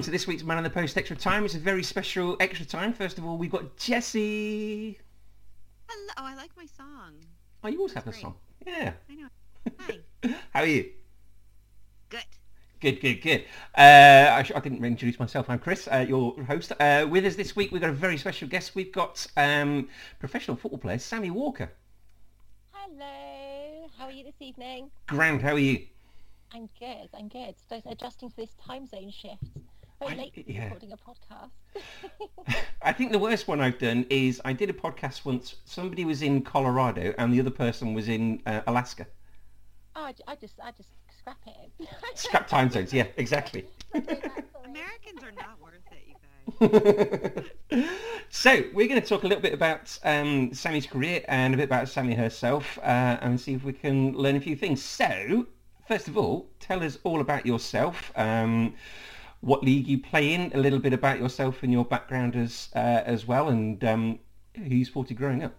Welcome to this week's Man on the Post Extra Time. It's a very special extra time. First of all, we've got Jesse. Hello. Oh, I like my song. Oh, you always have a Great. song. Yeah. I know. Hi. How are you? Good. Good, good, good. Uh, I, sh- I didn't introduce myself. I'm Chris, uh, your host. Uh, with us this week, we've got a very special guest. We've got um, professional football player Sammy Walker. Hello, how are you this evening? Grand, how are you? I'm good, I'm good. Just adjusting to this time zone shift. Very I- late yeah. recording a podcast. I think the worst one I've done is I did a podcast once. Somebody was in Colorado and the other person was in uh, Alaska. oh, I, I just, I just scrap it. Scrap time zones. Yeah, exactly. Americans are not worth it, you guys. so we're going to talk a little bit about um, Sammy's career and a bit about Sammy herself uh, and see if we can learn a few things. So, first of all, tell us all about yourself. Um, what league you play in, a little bit about yourself and your background as uh, as well, and um, who you supported growing up.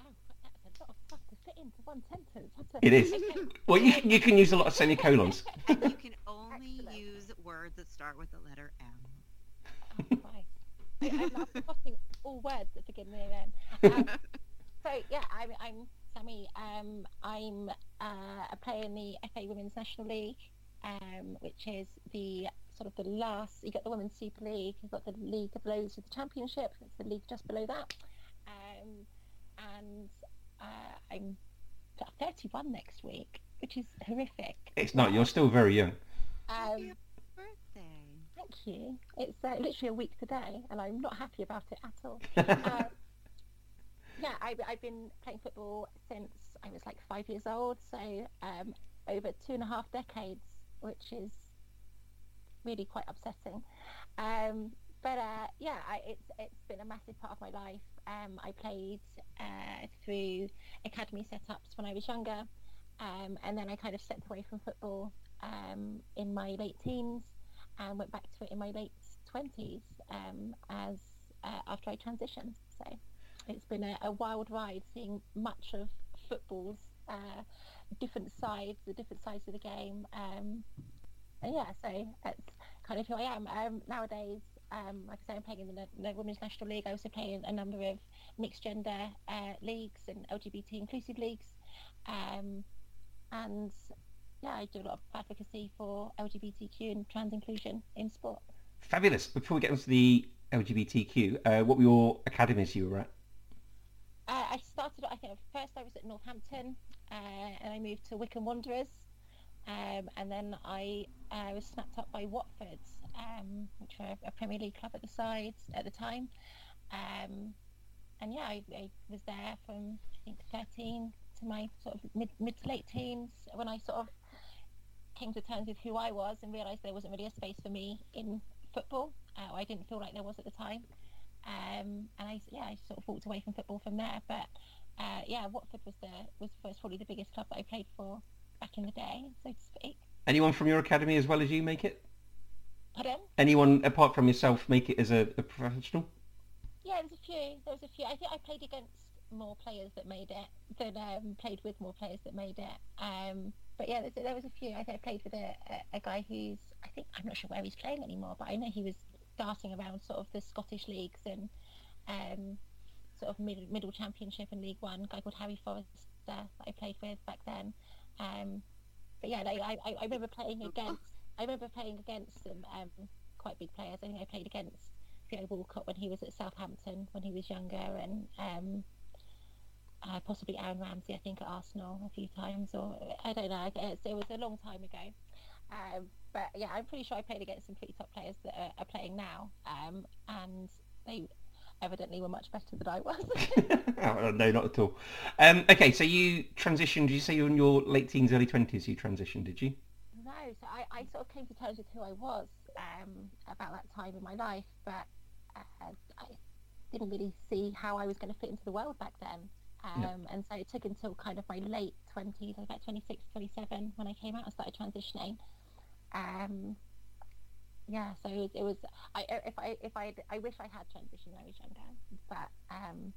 Oh, that's a lot of stuff to fit into one sentence. That's a- It is. Well, you, you can use a lot of semicolons. And you can only Excellent. use words that start with the letter M. Oh, Christ. I, I'm now forgetting all words that begin with M. Um, so yeah, I'm, I'm Sammy. Um, I'm uh, a player in the FA Women's National League, um, which is the sort of the last. You got the Women's Super League. You've got the league below the Championship. It's the league just below that. Um, and uh, I'm 31 next week, which is horrific. It's not. You're still very young. Happy Um, birthday. Thank you. It's uh, literally a week today, and I'm not happy about it at all. Uh, yeah, I, I've been playing football since I was like five years old, so um, over two and a half decades, which is really quite upsetting. Um, but uh, yeah, I, it's it's been a massive part of my life. Um, I played uh, through academy setups when I was younger, um, and then I kind of stepped away from football um, in my late teens and went back to it in my late twenties um, as uh, after I transitioned. So it's been a, a wild ride, seeing much of football's uh, different sides, the different sides of the game. Um, and yeah, so that's kind of who I am um, nowadays. Um, like I say, I'm playing in the, the Women's National League. I also play in a number of mixed gender uh, leagues and LGBT inclusive leagues. Um, and yeah, I do a lot of advocacy for LGBTQ and trans inclusion in sport. Fabulous. Before we get onto the LGBTQ, uh, what were your academies you were at? Uh, I started, I think, first I was at Northampton, uh, and I moved to Wycombe Wanderers, um, and then I uh, was snapped up by Watford, um, which were a Premier League club at the side at the time, um, and yeah, I, I was there from I think 13 to my sort of mid, mid to late teens when I sort of came to terms with who I was and realised there wasn't really a space for me in football. Uh, I didn't feel like there was at the time. Um, and I yeah I sort of walked away from football from there. But uh, yeah, Watford was the was, was probably the biggest club that I played for back in the day, so to speak. Anyone from your academy as well as you make it? Pardon? Anyone apart from yourself make it as a, a professional? Yeah, there's a few. There was a few. I think I played against more players that made it than um, played with more players that made it. Um, but yeah, there's, there was a few. I think I played with a, a, a guy who's I think I'm not sure where he's playing anymore, but I know he was darting around sort of the Scottish leagues and um, sort of mid, middle championship and League One. Guy called Harry Forrester that I played with back then. Um, but yeah, like, I, I remember playing against. I remember playing against some um, quite big players. I think I played against Theo Walcott when he was at Southampton when he was younger, and um, uh, possibly Aaron Ramsey, I think, at Arsenal a few times, or I don't know. It was a long time ago. Um, but yeah, I'm pretty sure I played against some pretty top players that are, are playing now, um, and they evidently were much better than I was. oh, no, not at all. Um, okay, so you transitioned. Did you say you were in your late teens, early twenties? You transitioned, did you? No, so I, I sort of came to terms with who I was um, about that time in my life, but uh, I didn't really see how I was going to fit into the world back then. Um, no. And so it took until kind of my late 20s, about 26, 27, when I came out and started transitioning. Um, yeah, so it was, it was. I if I if I I wish I had transitioned when I was younger, but um,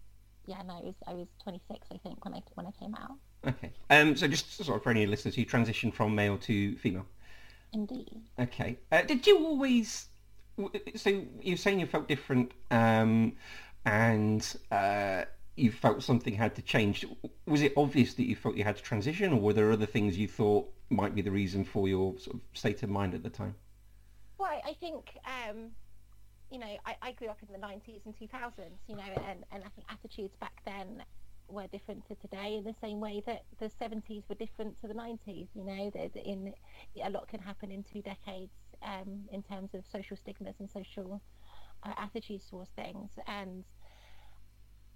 yeah, no, it was I was 26, I think, when I when I came out. Okay. Um, so just sort of for any listeners, you transitioned from male to female. Indeed. Okay. Uh, did you always? So you're saying you felt different, um, and uh, you felt something had to change. Was it obvious that you felt you had to transition, or were there other things you thought might be the reason for your sort of state of mind at the time? Well, I think um, you know I, I, grew up in the 90s and 2000s, you know, and, and I think attitudes back then were different to today in the same way that the 70s were different to the 90s. You know, that in a lot can happen in two decades um, in terms of social stigmas and social uh, attitudes towards things, and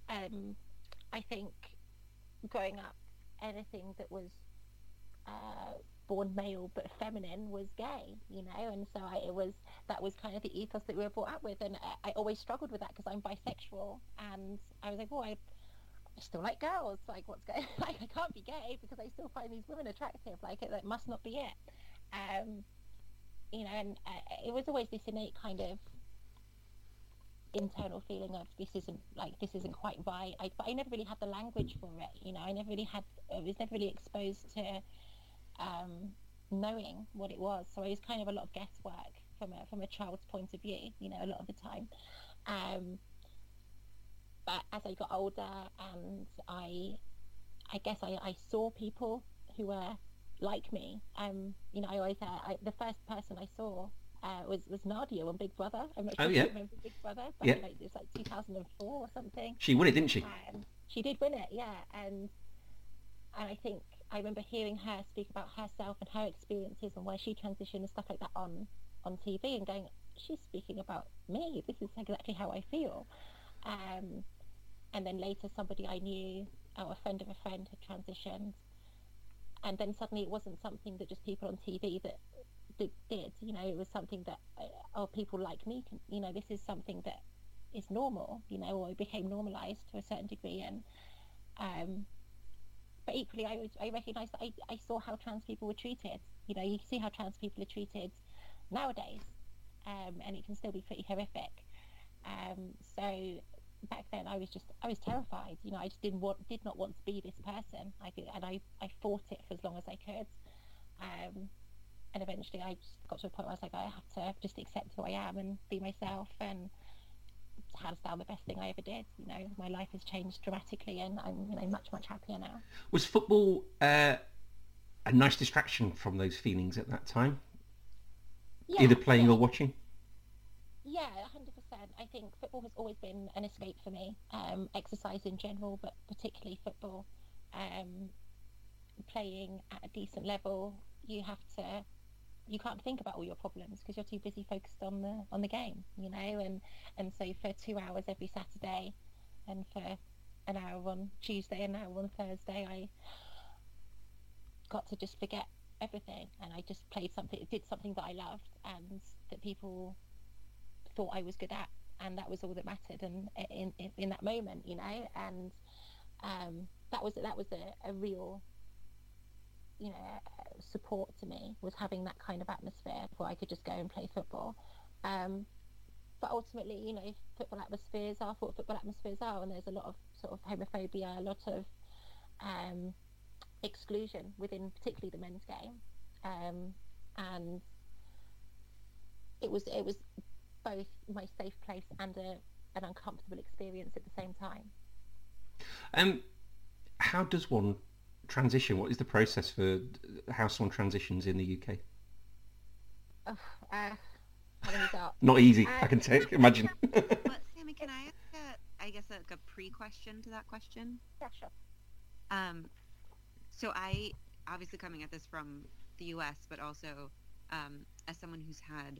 um, I think growing up, anything that was uh, born male but feminine was gay, you know, and so I, it was that was kind of the ethos that we were brought up with, and I, I always struggled with that because I'm bisexual, and I was like, oh, I, I still like girls, like what's going, like I can't be gay because I still find these women attractive, like it, that must not be it, um, you know, and uh, it was always this innate kind of internal feeling of this isn't like this isn't quite right. I, but I never really had the language for it. You know, I never really had. I was never really exposed to um, knowing what it was. So it was kind of a lot of guesswork from a from a child's point of view. You know, a lot of the time. Um, but as I got older, and I, I guess I, I saw people who were like me. Um, you know, I always uh, I, the first person I saw uh, was was Nadia on Big Brother. I'm not sure oh, yeah. you remember Big Brother, but yeah. like, it was like 2004 or something. She won it, didn't she? Um, she did win it, yeah. And and I think I remember hearing her speak about herself and her experiences and where she transitioned and stuff like that on on TV, and going, she's speaking about me. This is exactly how I feel. Um, and then later, somebody I knew, or a friend of a friend, had transitioned. And then suddenly, it wasn't something that just people on TV that did, did. You know, it was something that, uh, oh, people like me can, you know, this is something that is normal, you know, or it became normalized to a certain degree. And, um, but equally, I, I recognized that I, I saw how trans people were treated. You know, you can see how trans people are treated nowadays, um, and it can still be pretty horrific. Um, so back then, I was just, I was terrified. You know, I just didn't want, did not want to be this person. I and I, I fought it for as long as I could. Um, and eventually I got to a point where I was like, I have to just accept who I am and be myself and hands down the best thing I ever did. You know, my life has changed dramatically and I'm you know much much happier now. Was football uh, a nice distraction from those feelings at that time? Yeah, Either playing yeah. or watching. Yeah, hundred percent. I think football has always been an escape for me. Um, exercise in general, but particularly football. Um, playing at a decent level, you have to you can't think about all your problems because you're too busy focused on the on the game, you know. And and so for two hours every Saturday, and for an hour on Tuesday, and an hour on Thursday, I got to just forget everything, and I just played something, did something that I loved, and that people thought I was good at, and that was all that mattered. And in in, in that moment, you know, and um, that was that was a, a real you know support to me was having that kind of atmosphere where I could just go and play football. Um, but ultimately, you know, football atmospheres are what football atmospheres are, and there's a lot of sort of homophobia, a lot of um, exclusion within, particularly the men's game, um, and it was it was both my safe place and a, an uncomfortable experience at the same time. Um, how does one transition? What is the process for how someone transitions in the UK? Uh, Tell him he's up. Not easy, I Um, can take, imagine. Well, Sammy, can I ask a, I guess like a pre-question to that question? Yeah, sure. Um, so I obviously coming at this from the U.S., but also um, as someone who's had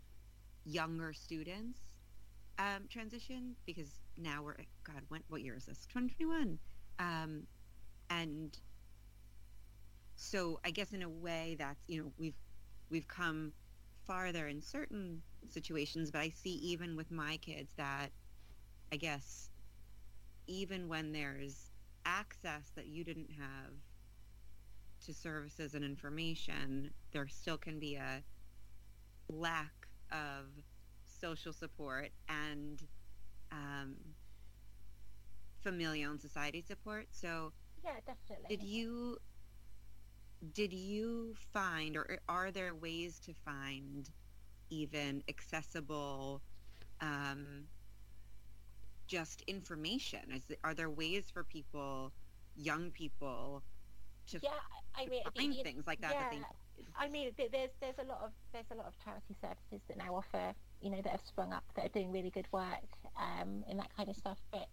younger students um, transition because now we're God, when, what year is this? 2021, um, and so I guess in a way that's you know we've we've come farther in certain situations, but I see even with my kids that I guess even when there's access that you didn't have to services and information, there still can be a lack of social support and um, familial and society support. So, Yeah, definitely. did you did you find, or are there ways to find even accessible, um, just information? Is are there ways for people, young people, to Yeah, I mean, find things like that? that yeah. I mean, there's there's a lot of there's a lot of charity services that now offer, you know, that have sprung up that are doing really good work um, and that kind of stuff. But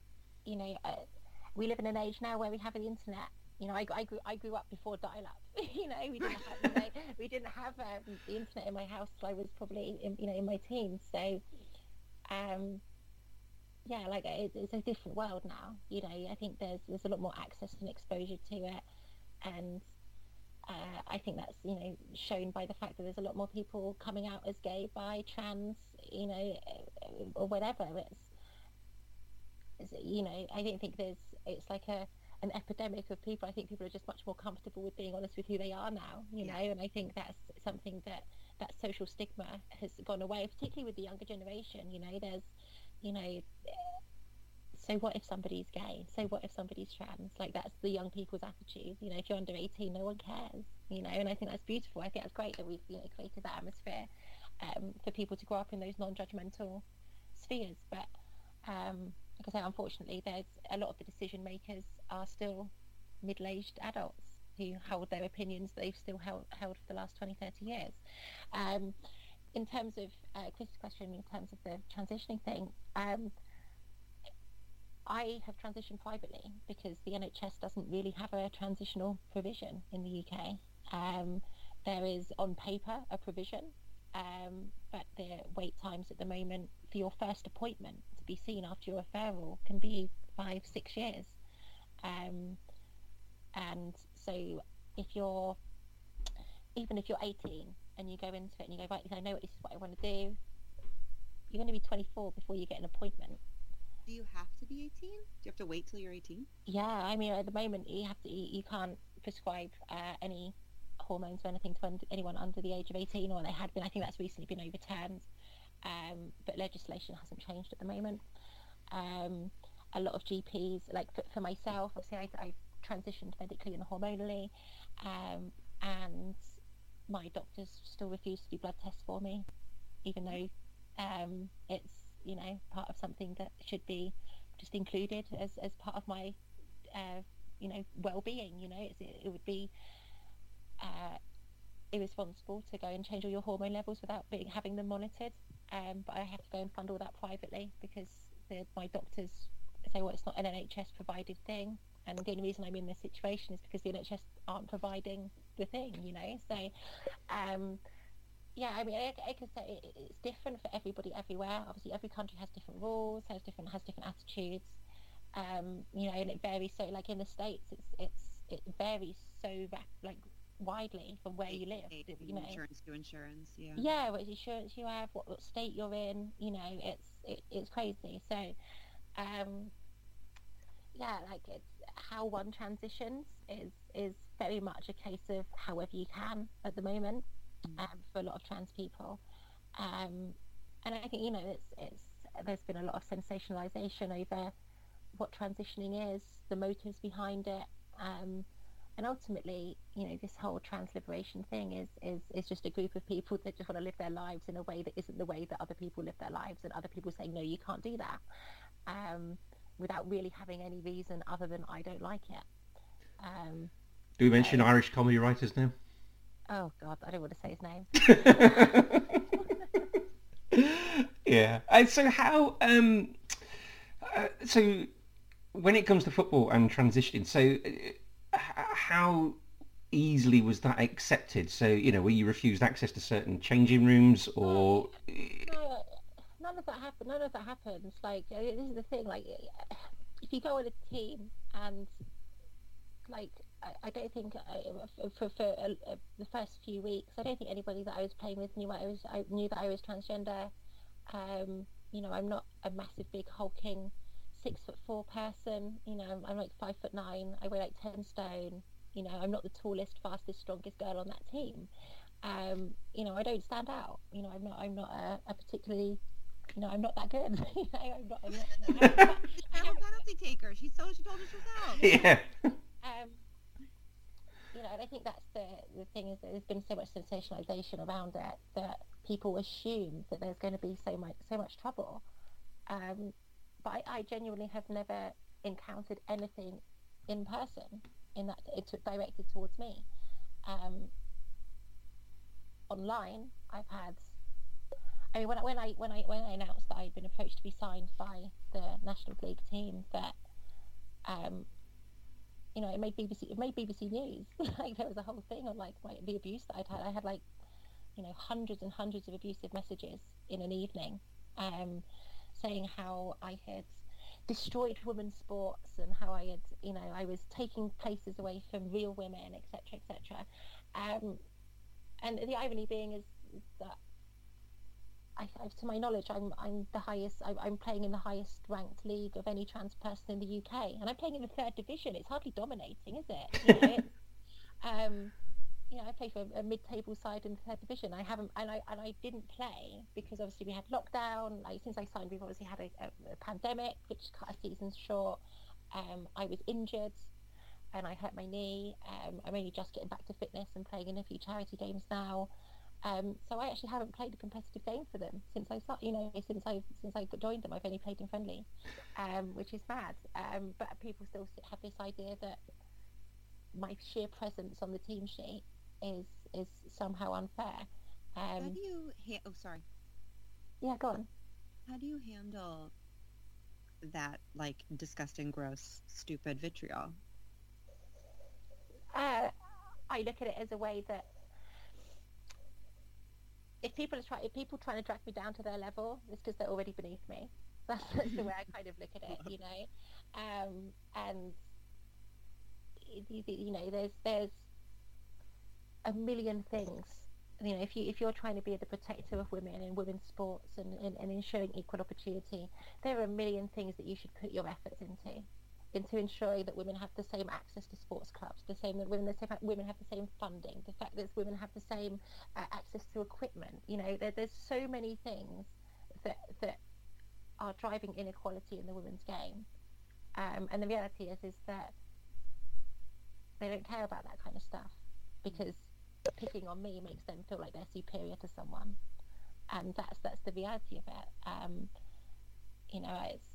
you know, uh, we live in an age now where we have the internet. You know, I, I grew I grew up before dial-up. you know, we didn't have you know, we didn't have um, the internet in my house till I was probably in, you know in my teens. So, um, yeah, like it, it's a different world now. You know, I think there's there's a lot more access and exposure to it, and uh, I think that's you know shown by the fact that there's a lot more people coming out as gay, bi, trans, you know, uh, or whatever. It's, it's you know I don't think there's it's like a an epidemic of people. I think people are just much more comfortable with being honest with who they are now, you Yeah. know, and I think that's something that that social stigma has gone away, particularly with the younger generation. You know, there's you know. So what if somebody's gay? So what if somebody's trans? Like that's the young people's attitude. You know, if you're under 18, no one cares. You know, and I think that's beautiful. I think that's great that we've you know created that atmosphere um, for people to grow up in those non-judgmental spheres. But um, like I say, unfortunately, there's a lot of the decision makers are still middle-aged adults who hold their opinions they've still held, held for the last 20, 30 years. Um, in terms of uh, Chris's question, in terms of the transitioning thing, um, I have transitioned privately because the NHS doesn't really have a transitional provision in the UK. Um, there is on paper a provision, um, but the wait times at the moment for your first appointment be seen after your referral can be five, six years. Um, and so if you're, even if you're 18 and you go into it and you go, right, I know what this is what I want to do, you're going to be 24 before you get an appointment. do you have to be 18? Do you have to wait till you're 18? Yeah, I mean, at the moment, you have to, you, you can't prescribe uh, any hormones or anything to anyone under the age of 18, or they had been. I think that's recently been overturned, um, but legislation hasn't changed at the moment. Um, a lot of GPs, like for, for myself, obviously, I, I transitioned medically and hormonally, um, and my doctors still refuse to do blood tests for me, even though um, it's you know part of something that should be just included as, as part of my uh, you know well-being you know it, it would be uh, irresponsible to go and change all your hormone levels without being having them monitored um, but I have to go and fund all that privately because the, my doctors say well it's not an NHS provided thing and the only reason I'm in this situation is because the NHS aren't providing the thing you know so um, yeah, I mean, I, I can say it, it's different for everybody everywhere. Obviously, every country has different rules, has different has different attitudes. Um, you know, and it varies. So, like in the states, it's it's it varies so rap- like widely from where you live. You know, insurance to insurance, yeah. yeah, what insurance you have, what, what state you're in. You know, it's it, it's crazy. So, um, yeah, like it's how one transitions is is very much a case of however you can at the moment Mm. um, for a lot of trans people. Um, and I think you know it's it's there's been a lot of sensationalization over what transitioning is, the motives behind it, um, and ultimately, you know, this whole trans liberation thing is, is is just a group of people that just want to live their lives in a way that isn't the way that other people live their lives, and other people saying no, you can't do that, um, without really having any reason other than I don't like it. Um, Do we mention Uh, Irish comedy writers now? oh God, I don't want to say his name. yeah. And so how um uh, so when it comes to football and transitioning, so uh, how easily was that accepted? So you know, were you refused access to certain changing rooms, or no, none of that happened. None of that happens. Like uh, this is the thing. Like if you go on a team and like I, I don't think I, for for uh, uh, the first few weeks, I don't think anybody that I was playing with knew I was I knew that I was transgender. Um, you know, I'm not a massive, big, hulking, six foot four person. You know, I'm, I'm like five foot nine. I weigh like ten stone. You know, I'm not the tallest, fastest, strongest girl on that team. Um, you know, I don't stand out. You know, I'm not. I'm not a, a particularly. You know, I'm not that good. you know, I'm not. I'm not, I'm not, I'm not I'm a penalty taker. She told she told us herself. yeah? um, you know, and I think that's the the thing is that there's been so much sensationalization around it that people assume that there's going to be so much so much trouble. Um, but I, I genuinely have never encountered anything in person in that it's directed towards me. Um, online, I've had. I mean, when I, when I when I when I announced that I'd been approached to be signed by the National League team, that um, you know, it made BBC it made BBC News. like there was a whole thing on like my, the abuse that I'd had. I had like, you know, hundreds and hundreds of abusive messages in an evening, um, saying how I had destroyed women's sports and how I had, you know, I was taking places away from real women, etc., etc. Um, and the irony being is, that I, I, to my knowledge, I'm I'm the highest. I, I'm playing in the highest ranked league of any trans person in the UK, and I'm playing in the third division. It's hardly dominating, is it? You know, um, you know, I play for a mid-table side in the third division. I haven't, and I and I didn't play because obviously we had lockdown. Like since I signed, we've obviously had a, a, a pandemic, which cut a season short. Um, I was injured, and I hurt my knee. Um, I'm only just getting back to fitness and playing in a few charity games now. Um, so I actually haven't played a competitive game for them since I started. You know, since I since I joined them, I've only played in friendly, um, which is mad. Um, but people still have this idea that my sheer presence on the team sheet is is somehow unfair. How Um, do you? Ha- oh, sorry. yeah, go on. How do you handle that like disgusting, gross, stupid vitriol? Uh, I look at it as a way that if people are trying, if people trying to drag me down to their level, it's because they're already beneath me. That's, that's the way I kind of look at it, you know. Um, and you know, there's there's a million things. You know, if you if you're trying to be the protector of women in women's sports and, and, and ensuring equal opportunity, there are a million things that you should put your efforts into into ensuring that women have the same access to sports clubs, the same that women the same, women have the same funding, the fact that women have the same uh, access to equipment. You know, there, there's so many things that that are driving inequality in the women's game, um, and the reality is is that they don't care about that kind of stuff because picking on me makes them feel like they're superior to someone, and that's that's the reality of it. Um, you know, it's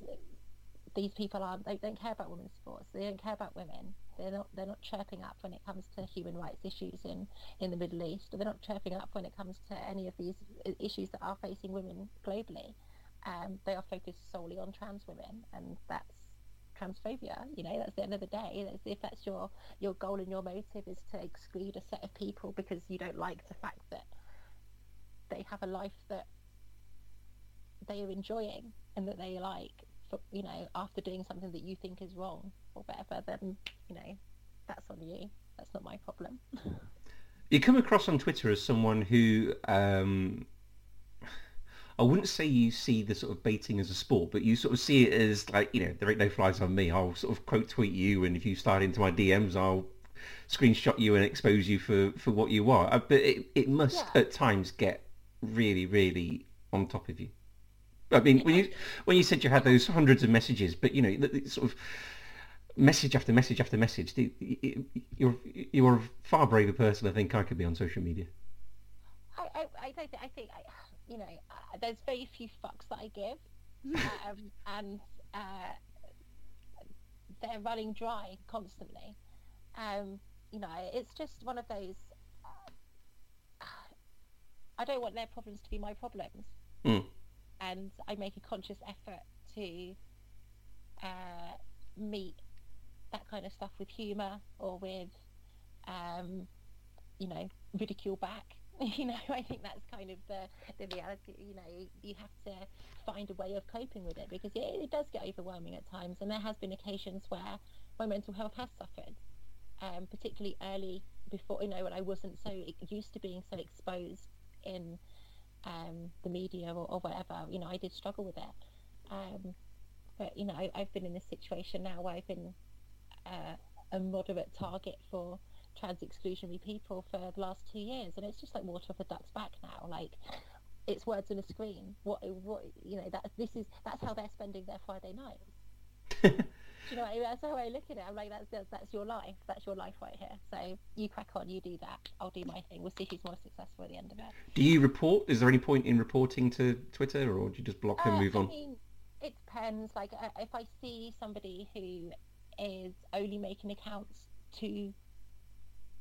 these people aren't they don't care about women's sports. They don't care about women. They're not they're not chirping up when it comes to human rights issues in in the middle east. They're not chirping up when it comes to any of these issues that are facing women globally. Um, they are focused solely on trans women and that's transphobia you know that's the end of the day that's, if that's your your goal and your motive is to exclude a set of people because you don't like the fact that they have a life that they are enjoying and that they like for, you know, after doing something that you think is wrong or whatever, then, you know, that's on you. That's not my problem. You come across on Twitter as someone who, um, I wouldn't say you see the sort of baiting as a sport, but you sort of see it as like, you know, there ain't no flies on me. I'll sort of quote tweet you, and if you start into my DMs, I'll screenshot you and expose you for, for what you are. Uh, But it, it must Yeah. at times get really, really on top of you. I mean, when you when you said you had those hundreds of messages, but you know, sort of message after message after message, the- y- y- you're you're a far braver person I think I could be on social media. I, I, I think, I think, I, you know, uh, there's very few fucks that I give, um, and uh, they're running dry constantly. Um, you know, it's just one of those. Uh, I don't want their problems to be my problems. Mm. and I make a conscious effort to uh, meet that kind of stuff with humour or with, um, you know, ridicule back. You know, I think that's kind of the, the reality. You know, you have to find a way of coping with it because it, it does get overwhelming at times, and there has been occasions where my mental health has suffered, um, particularly early before, you know, when I wasn't so used to being so exposed in um, the media or, or whatever. You know, I did struggle with it. Um, but you know, I, I've been in this situation now where I've been uh, a moderate target for trans exclusionary people for the last two years, and it's just like water off a duck's back now. Like it's words on a screen. What what you know that this is that's how they're spending their Friday nights. Do you know what I mean? That's how I look at it. I'm like, that's, that's that's your life. That's your life right here. So you crack on. You do that. I'll do my thing. We'll see who's more successful at the end of it. Do you report? Is there any point in reporting to Twitter, or do you just block and Uh, move I on? mean, it depends. Like, uh, if I see somebody who is only making accounts to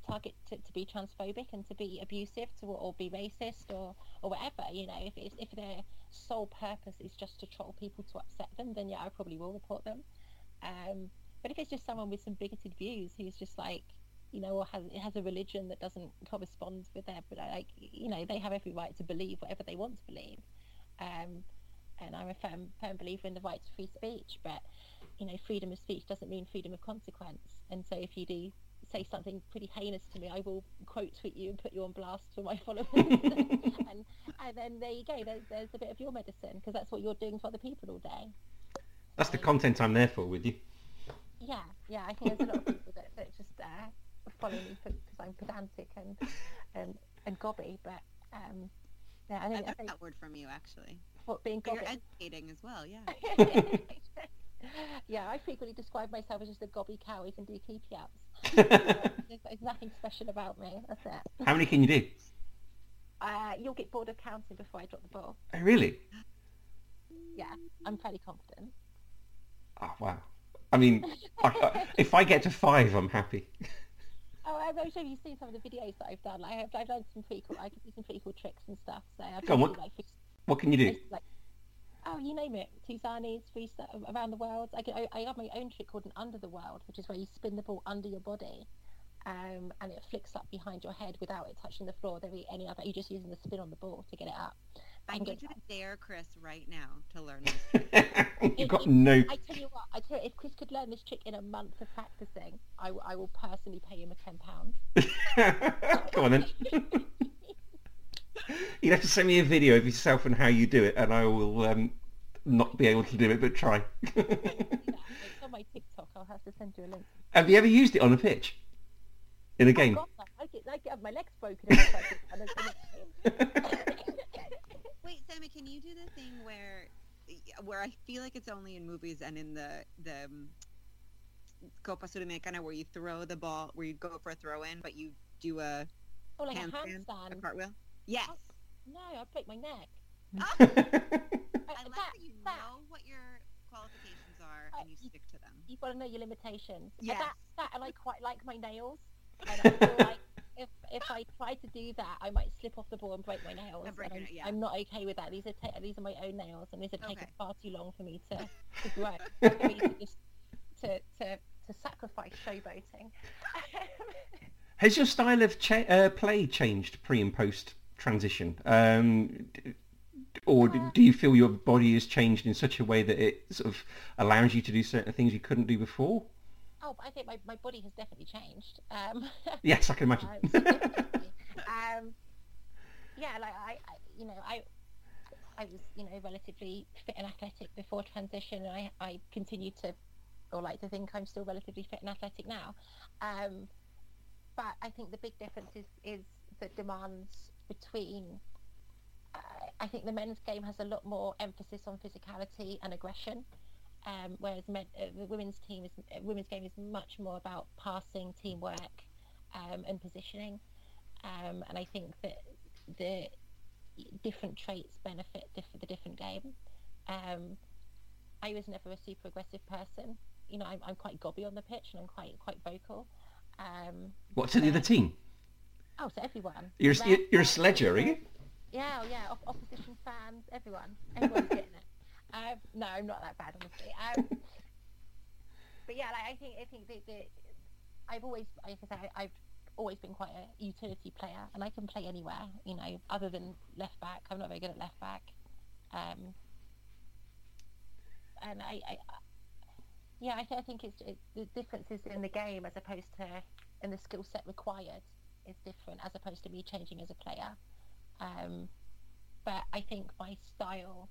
target to, to be transphobic and to be abusive to or be racist or or whatever, you know, if if their sole purpose is just to troll people to upset them, then yeah, I probably will report them. Um, but if it's just someone with some bigoted views who's just like you know, or has has a religion that doesn't correspond with their, but like, you know, they have every right to believe whatever they want to believe. Um, and I'm a firm, firm believer in the right to free speech, but you know, freedom of speech doesn't mean freedom of consequence. And so, if you do say something pretty heinous to me, I will quote tweet you and put you on blast for my followers. and, and then there you go. There's, there's a bit of your medicine because that's what you're doing for other people all day. That's the content I'm there for with you. Yeah, yeah. I think there's a lot of people that, that just uh, follow me because I'm pedantic and and and gobby, but um, yeah, I I think, I learned think that word from you actually. what being But you're educating as well, yeah. yeah, I frequently describe myself as just a gobby cow who can do keepy ups. there's, nothing special about me. That's it. How many can you do? Uh, you'll get bored of counting before I drop the ball. Oh, really? Yeah, I'm fairly confident. Oh, wow. I mean, I, I, if I get to five, I'm happy. Oh, I'm not sure if you've seen some of the videos that I've done. Like, I've, I've done some pretty cool, I can do some pretty cool tricks and stuff. So I've Go on, what- like, What can you do? like, oh, you name it, Touzanis, freestyle around the world. I, can, I, I have my own trick called an under the world, which is where you spin the ball under your body, um, and it flicks up behind your head without it touching the floor. There ain't any other. You're just using the spin on the ball to get it up. I can need you that. to dare Chris right now to learn this. You've got no... I tell you what, I tell you, if Chris could learn this trick in a month of practicing, I, w- I will personally pay him a ten pounds. Go on then. You'd have to send me a video of yourself and how you do it, and I will um, not be able to do it, but try. it's on my TikTok. I'll have to send you a link. have you ever used it on a pitch? In a game? Oh, God, I get, I get my legs broken if I try to- and it's- Wait, Sammy, can you do the thing where where I feel like it's only in movies and in the the um, Copa Sudamericana where you throw the ball, where you go for a throw in, but you do a Oh, like a handstand, a cartwheel? Yes. No, I'd break my neck. Ah, I like that- you that- know what your qualifications are Uh, and you you- stick to them. You've got to know your limitations. And Yes. That, that, and I quite like my nails. And I feel like if, if I try to do that, I might slip off the ball and break my nails. And break and I'm, yeah. I'm not okay with that. These are ta- these are my own nails, and these are taking Okay. far too long for me to, to grow. for me to just to, to, to sacrifice showboating. Has your style of cha- uh, play changed pre and post transition? Um, or do you feel your body has changed in such a way that it sort of allows you to do certain things you couldn't do before? oh, I think my, my body has definitely changed. Um, Yes, I can imagine. Uh, um, yeah, like I, I, you know, I, I was, you know, relatively fit and athletic before transition, and I, I continue to, or like to think I'm still relatively fit and athletic now. Um, but I think the big difference is is the demands between. Uh, I think the men's game has a lot more emphasis on physicality and aggression, um, whereas men, uh, the women's team is uh, women's game is much more about passing, teamwork, um, and positioning. Um, and I think that the different traits benefit diff- the different game. Um, I was never a super aggressive person. You know, I'm, I'm quite gobby on the pitch and I'm quite quite vocal. Um, What to the other team? Oh, to everyone. You're a, Around- you're- you're a sledger, are you? Yeah, oh, yeah. Op- opposition fans, everyone, everyone's getting it. Um, no, I'm not that bad, honestly. Um, but yeah, like, I think I think that, that I've always, like I say, I've always been quite a utility player, and I can play anywhere. You know, other than left back, I'm not very good at left back. Um, and I, I yeah, I, th- I think it's it, the differences in the game as opposed to in the skill set required is different as opposed to me changing as a player. Um, but I think my style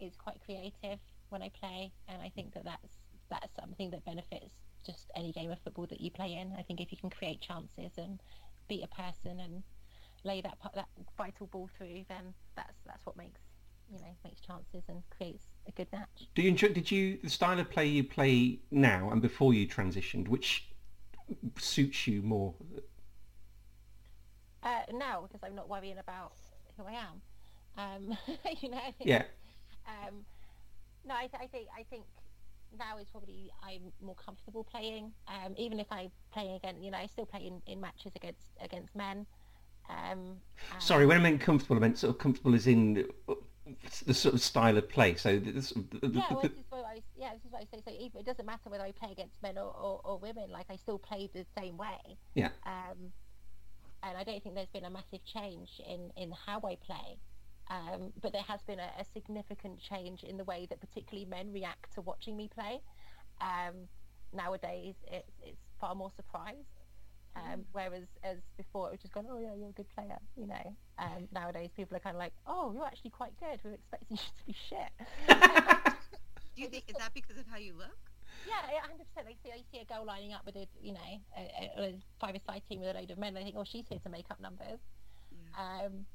is quite creative when I play, and I think that that's that's something that benefits just any game of football that you play in. I think if you can create chances and beat a person and lay that that vital ball through, then that's that's what makes you know makes chances and creates a good match. Do you enjoy? Did you the style of play you play now and before you transitioned, which suits you more? Uh, now, because I'm not worrying about who I am. Um, you know. Yeah. Um, no, I, th- I think I think now is probably I'm more comfortable playing. Um, even if I play against, you know, I still play in, in matches against against men. Um, Sorry, when I meant comfortable, I meant sort of comfortable as in the sort of style of play. So this, yeah, well, this is what I, yeah, this is what I say. So even, it doesn't matter whether I play against men or, or, or, women. Like I still play the same way. Yeah. Um, and I don't think there's been a massive change in in how I play. Um, but there has been a, a, significant change in the way that particularly men react to watching me play. Um, nowadays, it's, it's far more surprised. Um, mm. whereas as before, it was just going, oh yeah, you're a good player, you know. Um, nowadays, people are kind of like, oh, you're actually quite good. We are expecting you to be shit. Do you think is that because of how you look? Yeah, hundred percent. I see, I see a girl lining up with a, you know, a, a, a five-a-side team with a load of men. I think, oh, she's here to make up numbers. Yeah. Um,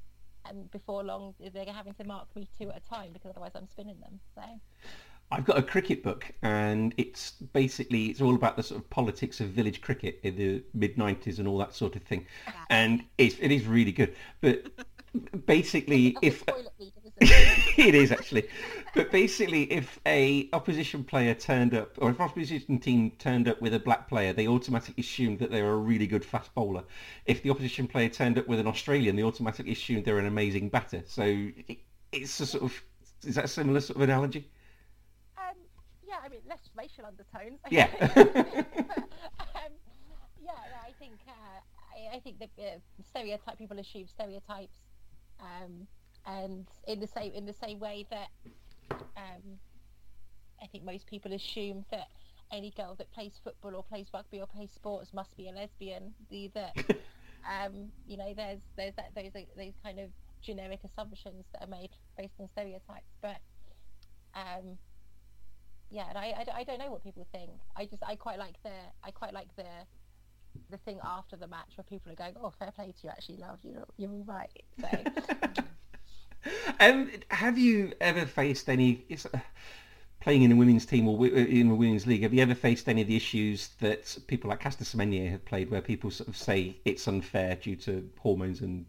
and before long they're having to mark me two at a time because otherwise I'm spinning them. So. I've got a cricket book, and it's basically it's all about the sort of politics of village cricket in the mid '90s and all that sort of thing, and it's, it is really good. But basically, if it is actually, but basically, if a opposition player turned up, or if an opposition team turned up with a black player, they automatically assumed that they were a really good fast bowler. If the opposition player turned up with an Australian, they automatically assumed they're an amazing batter. So it, it's a sort of is that a similar sort of analogy? Um, yeah, I mean less racial undertones. Yeah. um, yeah, I think uh, I, I, think the uh, stereotype people assume stereotypes. Um, and in the same in the same way that um, I think most people assume that any girl that plays football or plays rugby or plays sports must be a lesbian. The that um, you know there's there's that those those kind of generic assumptions that are made based on stereotypes, but um, yeah, and I, I, I don't know what people think. I just I quite like the I quite like the the thing after the match where people are going, "Oh, fair play to you, actually, love you. You're all right." So um, have you ever faced any uh, playing in a women's team or uh, in a women's league? Have you ever faced any of the issues that people like Caster Semenya have played, where people sort of say it's unfair due to hormones and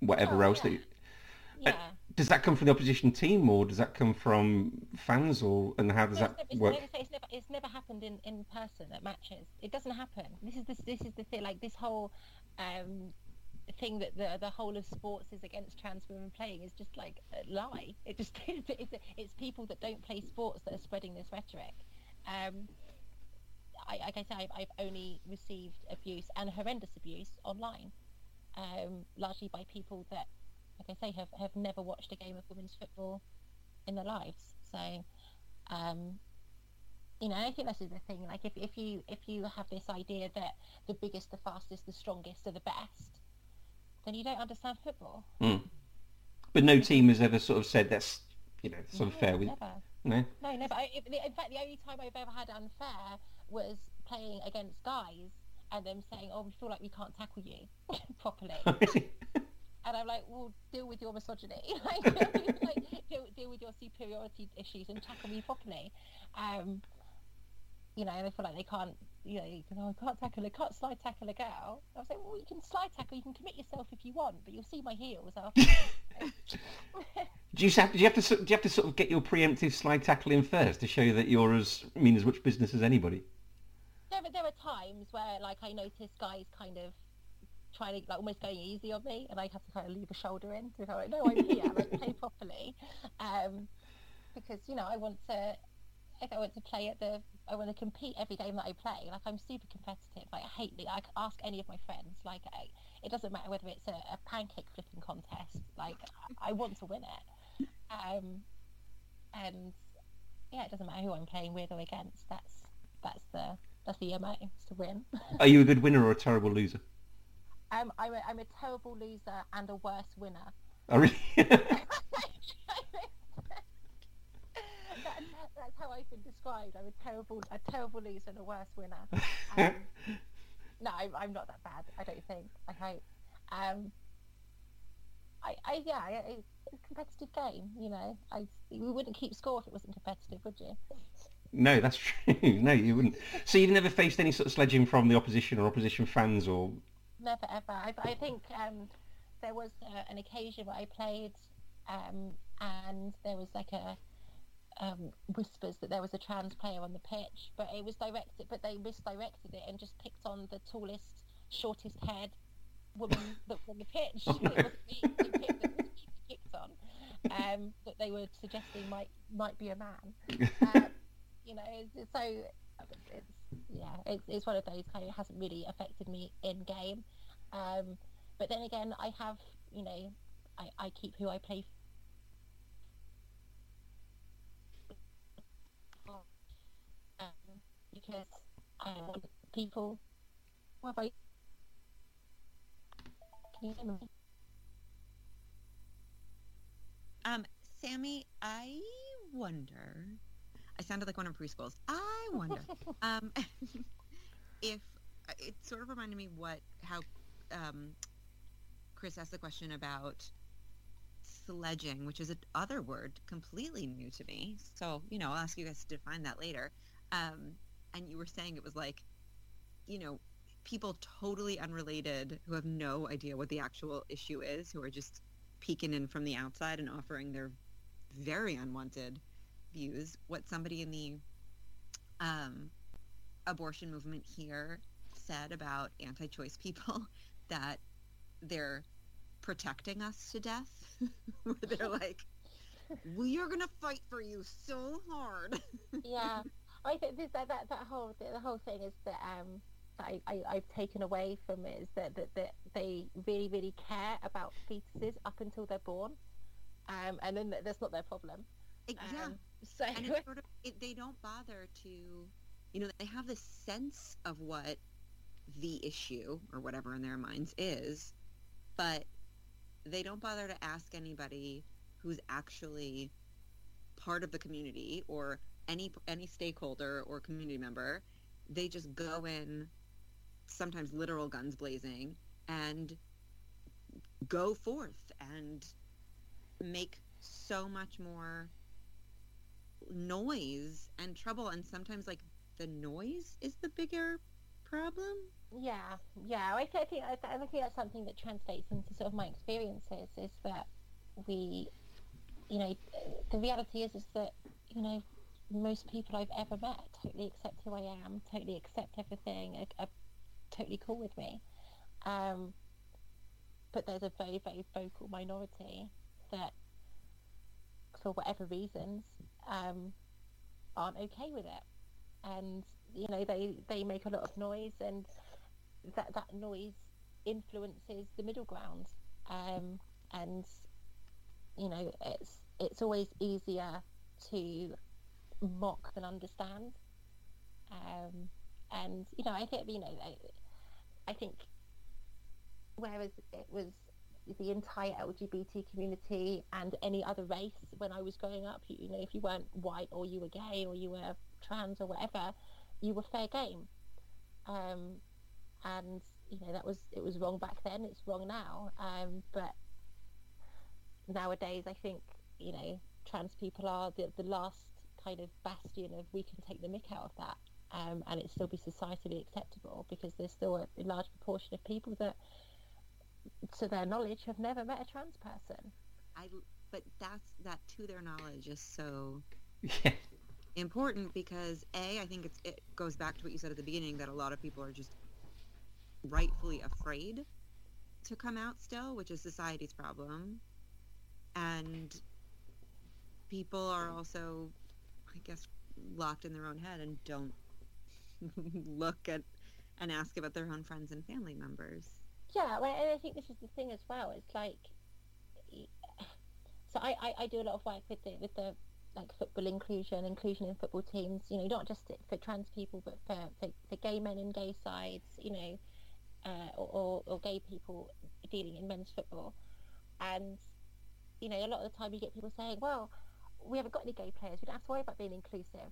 whatever oh, else? Yeah. That, yeah. Uh, does that come from the opposition team, or does that come from fans, or and how does no, that it's work? Never, it's, never, it's never happened in, in person at matches. It doesn't happen. This is this this is the thing. Like this whole um, thing that the the whole of sports is against trans women playing is just like a lie. It just it's, it's people that don't play sports that are spreading this rhetoric. Um, I, like I say, I've, only received abuse and horrendous abuse online, um, largely by people that, like I say, have, have never watched a game of women's football in their lives. So, um, you know, I think this is the thing. Like, if, if you if you have this idea that the biggest, the fastest, the strongest are the best, then you don't understand football. Mm. But no team has ever sort of said that's you know sort of fair with. Never. No. No, never. I, in fact, the only time I've ever had unfair was playing against guys and them saying, "Oh, we feel like we can't tackle you properly." and I'm like, "Well, deal with your misogyny. like, like deal, deal, with your superiority issues and tackle me properly." Um, you know, and they feel like they can't you know, oh, I can't tackle, I can't slide tackle a girl. I was like, well, you can slide tackle, you can commit yourself if you want, but you'll see my heels after. do you have, do you have to, do you have to sort of get your preemptive slide tackle in first to show that you're as mean as much business as anybody? There, there are times where, like, I notice guys kind of trying to like almost going easy on me, and I have to kind of leave a shoulder in to go like, no, I'm here, like play properly, um, because you know I want to. If I want to play at the, I want to compete every game that I play. Like I'm super competitive. Like I hate. The I can ask any of my friends. Like I, it doesn't matter whether it's a, a pancake flipping contest. Like I want to win it. Um, and yeah, it doesn't matter who I'm playing with or against. That's that's the that's the MO is to win. Are you a good winner or a terrible loser? Um, I'm a, I'm a terrible loser and a worse winner. Oh, really? that, that's how I've been described. I'm a terrible a terrible loser and a worse winner. Um, no, I'm, I'm not that bad. I don't think. I hope. Um, I, I yeah, I, it's a competitive game. You know, I we wouldn't keep score if it wasn't competitive, would you? No, that's true. No, you wouldn't. So you've never faced any sort of sledging from the opposition or opposition fans or? Never ever. I, I think um, there was uh, an occasion where I played, um, and there was like a um, whispers that there was a trans player on the pitch, but it was directed, but they misdirected it and just picked on the tallest, shortest head woman that was on the pitch. Oh, no. It wasn't me who picked, on. Um, that they were suggesting might might be a man. Um, you know, it's, so it's yeah, it's, it's one of those kind of hasn't really affected me in game. Um, but then again, I have you know, I, I keep who I play for, um, because I want people. What about you? Can you hear me? Um, Sammy, I wonder. I sounded like one of preschools. I wonder um, if uh, it sort of reminded me what how um, Chris asked the question about sledging, which is a other word completely new to me. So you know, I'll ask you guys to define that later. Um, and you were saying it was like, you know, people totally unrelated who have no idea what the actual issue is, who are just peeking in from the outside and offering their very unwanted views. What somebody in the um, abortion movement here said about anti-choice people that they're protecting us to death, where they're like, "We are gonna fight for you so hard." yeah, I think this, that, that that whole the, the whole thing is that um that I, I I've taken away from it is that, that that they really really care about fetuses up until they're born, um and then that's not their problem. It- yeah, Um, so and it's sort of it, they don't bother to you know they have this sense of what the issue or whatever in their minds is but they don't bother to ask anybody who's actually part of the community or any any stakeholder or community member they just go in sometimes literal guns blazing and go forth and make so much more noise and trouble and sometimes like the noise is the bigger problem Yeah, yeah. I, th- I think I, I think that's something that translates into sort of my experiences is that we, you know, the reality is is that you know most people I've ever met totally accept who I am, totally accept everything, are, are totally cool with me. Um, but there's a very very vocal minority that, for whatever reasons, um, aren't okay with it, and you know they they make a lot of noise and that that noise influences the middle ground um, and you know it's it's always easier to mock than understand. Um, and you know I think you know I, I think whereas it was the entire LGBT community and any other race when I was growing up you, you know if you weren't white or you were gay or you were trans or whatever you were fair game. Um, and you know that was it was wrong back then it's wrong now. Um, but nowadays I think you know trans people are the, the last kind of bastion of we can take the mick out of that um, and it still be societally acceptable because there's still a, a large proportion of people that to their knowledge have never met a trans person i but that's that to their knowledge is so Yeah. important because a i think it's, it goes back to what you said at the beginning that a lot of people are just rightfully afraid to come out still, which is society's problem. And people are also, I guess, locked in their own head and don't look at and ask about their own friends and family members. Yeah, well, and I think this is the thing as well. It's like, so I, I, I do a lot of work with the with the like football inclusion, inclusion in football teams. You know, not just for trans people, but for, for, for gay men and gay sides. You know, uh, or, or, or gay people dealing in men's football. And you know, a lot of the time you get people saying, "Well, we haven't got any gay players. We don't have to worry about being inclusive."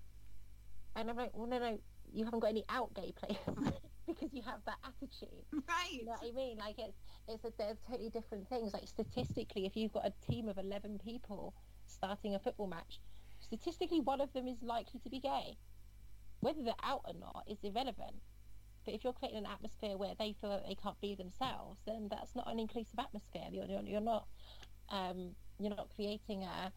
And I'm like, "Well, no, no, you haven't got any out gay players because you have that attitude." Right. You know what I mean? Like it's it's a, they're totally different things. Like statistically, if you've got a team of eleven people starting a football match, statistically one of them is likely to be gay. Whether they're out or not is irrelevant. But if you're creating an atmosphere where they feel that they can't be themselves, then that's not an inclusive atmosphere. You're, you're, you're not um, you're not creating a,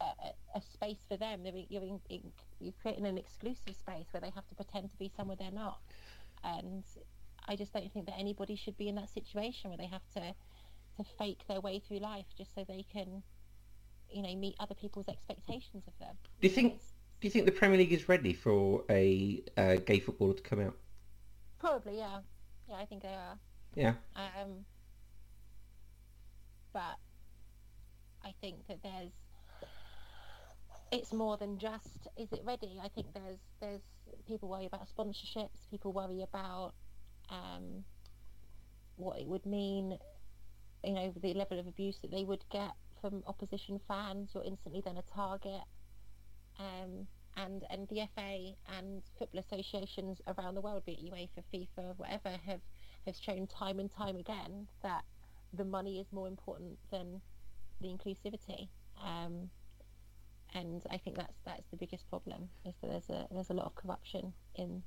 a, a space for them. You're, in, in, you're creating an exclusive space where they have to pretend to be somewhere they're not. And I just don't think that anybody should be in that situation where they have to to fake their way through life just so they can, you know, meet other people's expectations of them. Do you think? Do you think the Premier League is ready for a uh, gay footballer to come out? probably yeah, yeah, I think they are. Yeah. Um, but I think that there's it's more than just is it ready? I think there's there's people worry about sponsorships, people worry about um, what it would mean, you know, the level of abuse that they would get from opposition fans. You're instantly then a target. Um, and and the FA and football associations around the world, be it UEFA, FIFA, whatever, have have shown time and time again that the money is more important than the inclusivity. Um, and I think that's that's the biggest problem is that there's a there's a lot of corruption in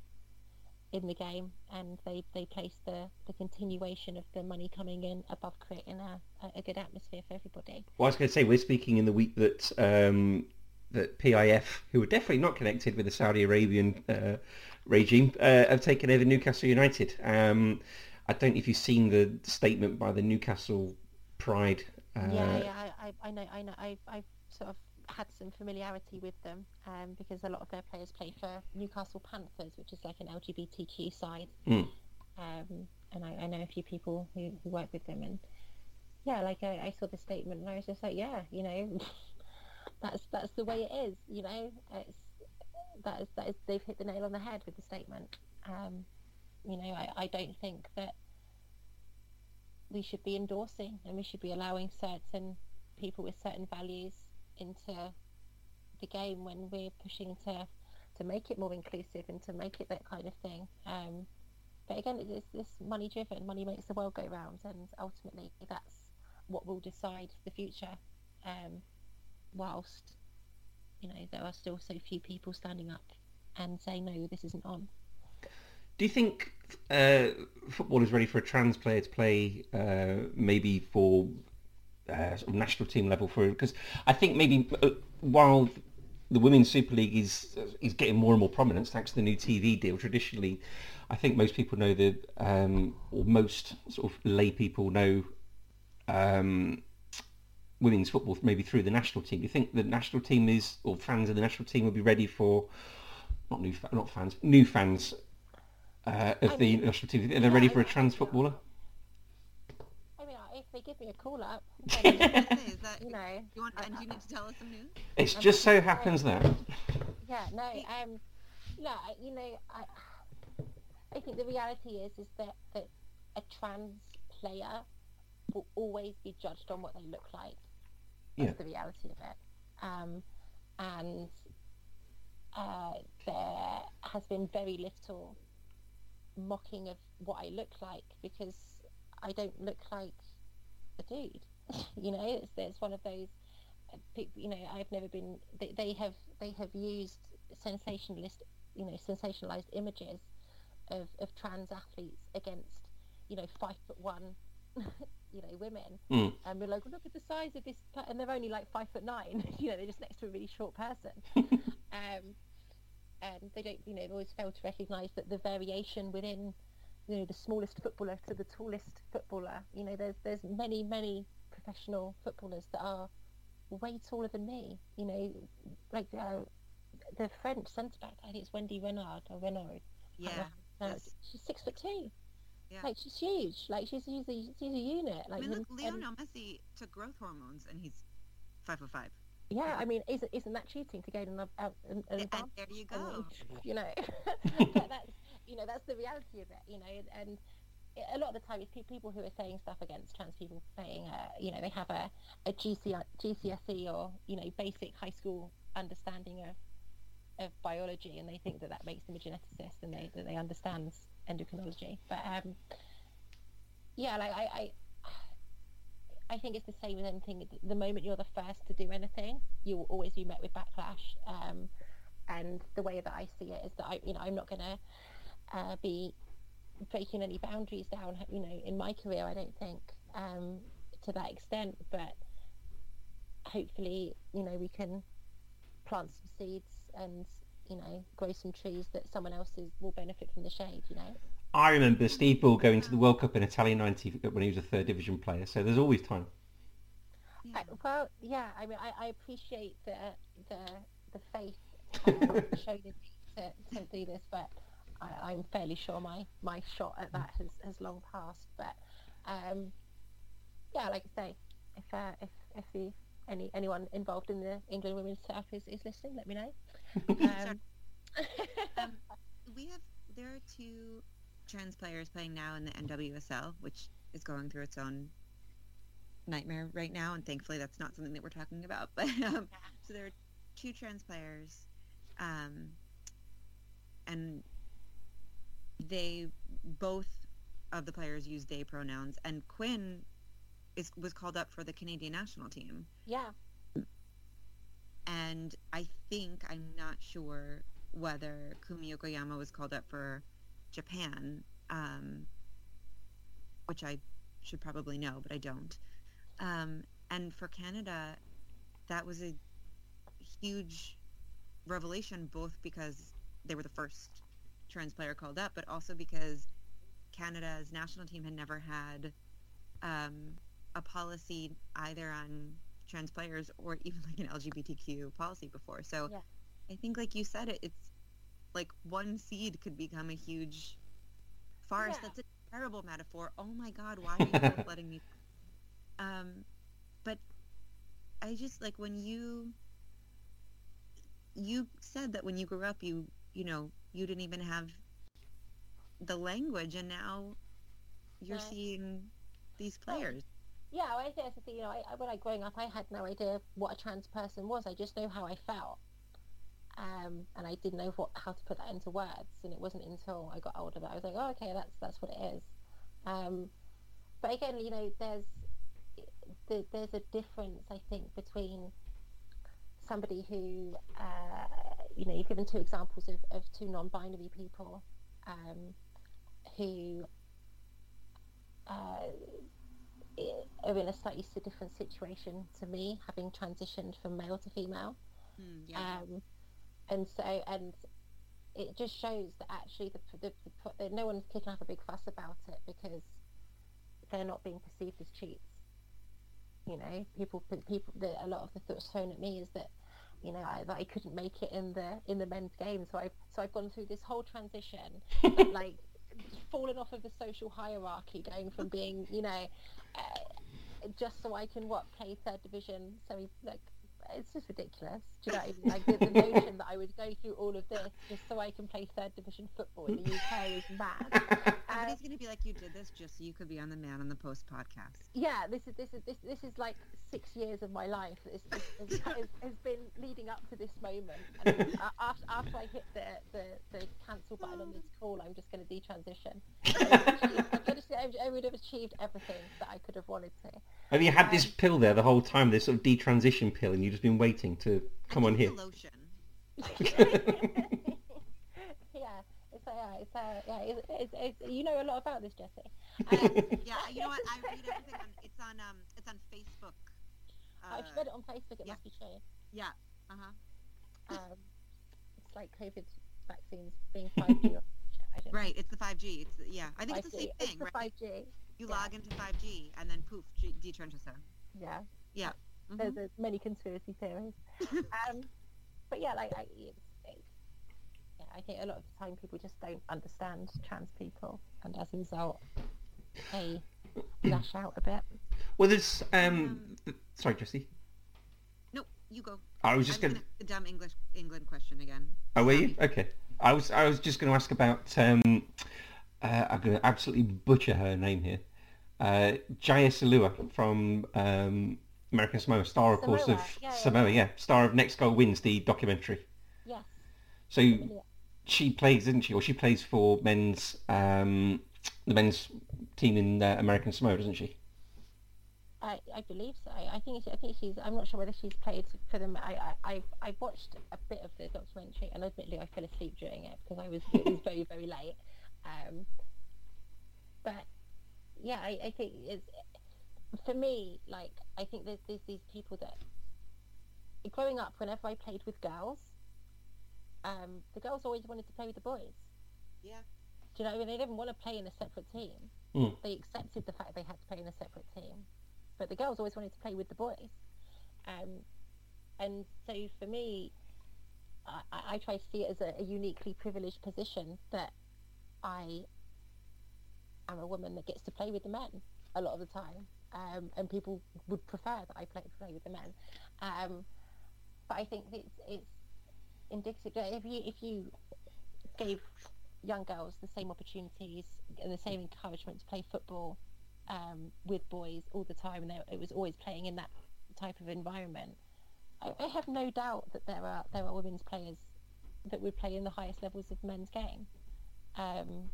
in the game, and they, they place the, the continuation of the money coming in above creating a, a, good atmosphere for everybody. Well, I was going to say we're speaking in the week that um, that PIF, who are definitely not connected with the Saudi Arabian uh, regime, uh, have taken over Newcastle United. Um, I don't know if you've seen the statement by the Newcastle Pride. Uh, yeah, yeah, I, I, I know, I know, I've, I've sort of had some familiarity with them um, because a lot of their players play for Newcastle Panthers, which is like an LGBTQ side. Mm. Um, and I, I know a few people who, who work with them, and yeah, like I, I saw the statement and I was just like, yeah, you know, that's that's the way it is, you know, it's that is that is they've hit the nail on the head with the statement. Um, you know, I, I don't think that we should be endorsing and we should be allowing certain people with certain values into the game when we're pushing to to make it more inclusive and to make it that kind of thing. Um, but again, it's this money driven. Money makes the world go round, and ultimately, that's what will decide the future. Um, whilst you know there are still so few people standing up and saying no, this isn't on. Do you think uh, football is ready for a trans player to play? Uh, maybe for uh, sort of national team level for because I think maybe uh, while the women's Super League is is getting more and more prominence thanks to the new TV deal. Traditionally, I think most people know that, um, or most sort of lay people know um, women's football maybe through the national team. Do you think the national team is, or fans of the national team will be ready for not new, not fans, new fans uh, of I the mean, national team? Are they ready for a trans footballer? I mean, if they give me a call up, I then, was gonna say, is that you know, you want? And do you need to tell us some news? It's I'm just so happens say. that yeah, no, um, no, I- you know, I, I think the reality is is that that a trans player will always be judged on what they look like. That's Yeah. the reality of it. Um, and uh, there has been very little mocking of what I look like because I don't look like a dude. you know, it's one of those. uh, pe- You know, I've never been. They, they have they have used sensationalist, you know, sensationalized images of of trans athletes against, you know, five foot one, you know, women. Mm. And we're like, well, look at the size of this, per-" and they're only like five foot nine. you know, they're just next to a really short person. um, and they don't, you know, they always fail to recognise that the variation within you know the smallest footballer to the tallest footballer. You know, there's there's many many professional footballers that are way taller than me. You know, like uh, the French centre back. I think it's Wendy Renard or Renard. Yeah. She's six foot two. Yeah. Like she's huge. Like she's she's a, she's a unit. I Like mean, look, and- Lionel Messi took growth hormones, and he's five foot five. yeah, I mean, isn't isn't that cheating to gain an, an, an And advantage? there you go. you know, but that's you know that's the reality of it. You know, and a lot of the time it's people who are saying stuff against trans people saying, uh, you know, they have a a GC, GCSE or you know basic high school understanding of of biology, and they think that that makes them a geneticist, and they that they understand endocrinology. But um, yeah, like I. I I think it's the same with anything. The moment you're the first to do anything, you will always be met with backlash. Um, and the way that I see it is that I, you know, I'm not to uh, be breaking any boundaries down. You know, in my career, I don't think um, to that extent. But hopefully, you know, we can plant some seeds and you know grow some trees that someone else is, will benefit from the shade. You know. I remember Steve Bull going to the World Cup in Italia 90 when he was a third division player, so there's always time. I, well, yeah. I mean, I, I appreciate the the the faith um, shown in me to, to do this, but I, I'm fairly sure my my shot at that has, has long passed. But um, yeah, like I say, if uh, if if you, any anyone involved in the England women's turf is, is listening, let me know. Um, Um, we have there are two trans players playing now in the NWSL, which is going through its own nightmare right now, and thankfully that's not something that we're talking about. But um, so there are two trans players, um, and they both of the players use they pronouns, and Quinn is was called up for the Canadian national team yeah, and I think I'm not sure whether Kumi Yokoyama was called up for Japan, um, which I should probably know, but I don't. Um, and for Canada, that was a huge revelation, both because they were the first trans player called up, but also because Canada's national team had never had um, a policy either on trans players or even like an LGBTQ policy before. So Yeah. I think, like you said, it, it's like one seed could become a huge forest. Yeah. That's a terrible metaphor. Oh my God, why are you letting me? Um, but I just like when you you said that when you grew up, you you know you didn't even have the language, and now you're No. seeing these players. yeah. I think that's the. You know, I, when I growing up, I had no idea what a trans person was. I just know how I felt. um, and I didn't know what how to put that into words. And it wasn't until I got older that I was like, oh, okay, that's that's what it is. Um, but again, you know, there's the, there's a difference, I think, between somebody who, uh, you know, you've given two examples of, of two non-binary people um, who uh, are in a slightly different situation to me, having transitioned from male to female. Hmm, yeah. Um, and so, and it just shows that actually the, the, the, no one's kicking up a big fuss about it because they're not being perceived as cheats. You know, people, people, the, a lot of the thoughts thrown at me is that, you know, I, that I couldn't make it in the in the men's game, so I've so I've gone through this whole transition, of, like falling off of the social hierarchy, going from being, you know, uh, just so I can what play third division, so like it's just ridiculous. Do you know what I mean? Like the, the notion that I would go through all of this just so I can play third division football in the UK is mad. Everybody's um, gonna be like, you did this just so you could be on the Man on the Post podcast. yeah, this is this is this this is like six years of my life. This, this, has, has, has been leading up to this moment. And a- after, after I hit the, the, the cancel button on this call, I'm just going to detransition. I've I've achieved- I would have achieved everything that I could have wanted to. Have you had this um, pill there the whole time, this sort of detransition pill, and you've just been waiting to come I on here? lotion. yeah, it's uh, yeah, it's uh, yeah, it's, it's, it's, you know a lot about this, Jesse. Um, yeah, you know what? I read everything on. It's on. Um, it's on Facebook. I've Uh, read it on Facebook. It yeah. must be true. Yeah. Uh huh. Um, it's like COVID vaccines being 5G. or- know. Right, it's the 5G. It's yeah, I think it's the 5G. same It's thing, the 5G. You yeah. log into 5G and then poof, G- detrenches her. Yeah. Yeah. Mhm. There's, there's many conspiracy theories. um, but yeah, like I, it's, it's, yeah, I think a lot of the time people just don't understand trans people, and as a result, they lash out a bit. Well, there's um. Um, sorry, Jesse. No, you go. I was just going. to the dumb English England question again. Oh, were you? Okay. I was. I was just going to ask about. Um, uh, I'm going to absolutely butcher her name here. Uh, Jaya Salua from um, American Samoa, star, of course, of yeah, Samoa. Yeah. star of Next Goal Wins, the documentary. Yes. So familiar. she plays, isn't she? Or she plays for men's um, the men's team in uh, American Samoa, doesn't she? I, I believe so. I think she, I think she's. I'm not sure whether she's played for them. I, I I've, I've watched a bit of the documentary, and admittedly, I fell asleep during it because I was it was very very late. Um, but yeah, I, I think it's for me. Like I think there's, there's these people that growing up, whenever I played with girls, um, the girls always wanted to play with the boys. Yeah. Do you know? They didn't want to play in a separate team. Mm. They accepted the fact they had to play in a separate team, but the girls always wanted to play with the boys. Um, and so for me, I, I I try to see it as a, a uniquely privileged position that I am a woman that gets to play with the men a lot of the time, um, and people would prefer that I play play with the men. Um, but I think it's it's indicative that if you if you gave young girls the same opportunities and the same encouragement to play football um, with boys all the time, and they- it was always playing in that type of environment. I, I have no doubt that there are there are women's players that would play in the highest levels of men's game. Um,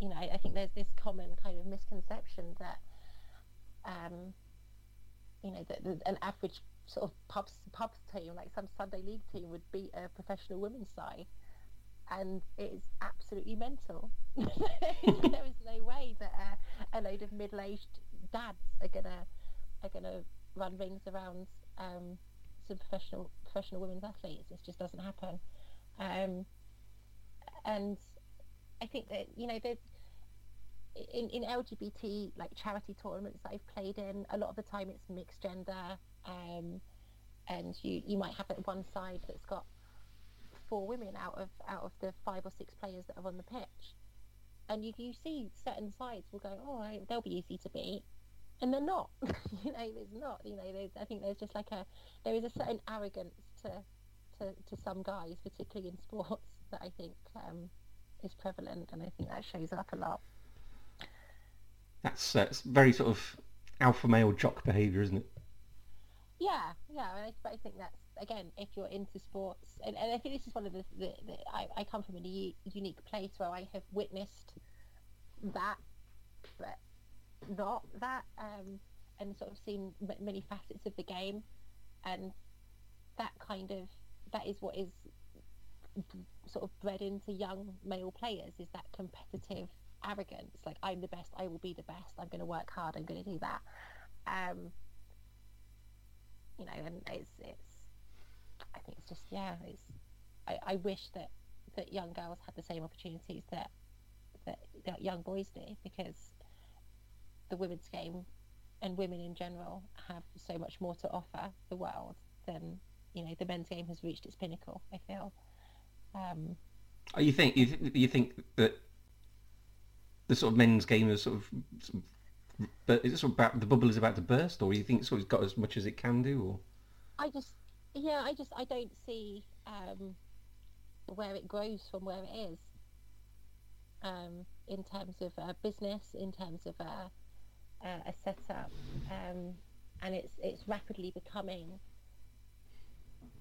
you know, I, I think there's this common kind of misconception that, um, you know, that, that an average sort of pubs pubs team, like some Sunday league team, would beat a professional women's side, and it is absolutely mental. there is no way that uh, a load of middle-aged dads are gonna are gonna run rings around um, some professional professional women's athletes. It just doesn't happen. Um, and I think that you know there's in, in LGBT like charity tournaments that I've played in, a lot of the time it's mixed gender, um, and you you might have one side that's got four women out of out of the five or six players that are on the pitch, and you you see certain sides will go, oh, they'll be easy to beat, and they're not. you know, there's not. You know, I think there's just like a there is a certain arrogance to to, to some guys, particularly in sports, that I think um, is prevalent, and I think that shows up a lot. That's uh, it's very sort of alpha male jock behaviour, isn't it? Yeah, yeah, and I, I think that's again, if you're into sports, and, and I think this is one of the, the, the I, I come from a unique place where I have witnessed that, but not that, um, and sort of seen m- many facets of the game, and that kind of that is what is sort of bred into young male players is that competitive arrogance like i'm the best. I will be the best. I'm going to work hard. I'm going to do that. Um you know and it's it's i think it's just yeah it's i, I wish that that young girls had the same opportunities that that, that young boys do because the women's game and women in general have so much more to offer the world than you know the men's game has reached its pinnacle i feel. Um Oh, you think you, th- you think that the sort of men's game is sort of, but is it sort of about the bubble is about to burst, or you think it's sort of got as much as it can do, or I just, yeah, I just, I don't see um, where it grows from where it is. Um, in terms of uh, business, in terms of uh, uh, a setup, um, and it's it's rapidly becoming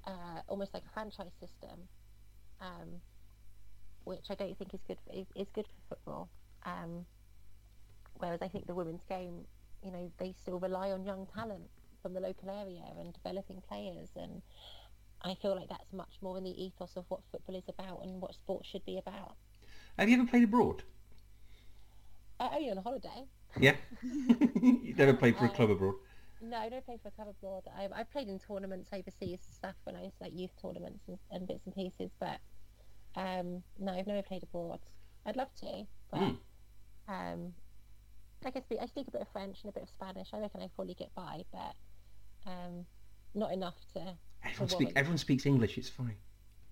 uh, almost like a franchise system, um, which I don't think is good. For, is good for football. Um, whereas I think the women's game, you know, they still rely on young talent from the local area and developing players and I feel like that's much more in the ethos of what football is about and what sport should be about. have you ever played abroad? Uh, only on holiday. Yeah, you never played for a club abroad. No, I don't play for a club abroad. I, I played in tournaments overseas stuff when I was like youth tournaments and, and bits and pieces, but um, no, I've never played abroad. I'd love to, but Mm. Um, I can speak. I speak a bit of French and a bit of Spanish. I reckon I probably get by, but um, not enough to. Everyone, a speak, everyone speaks English. It's fine.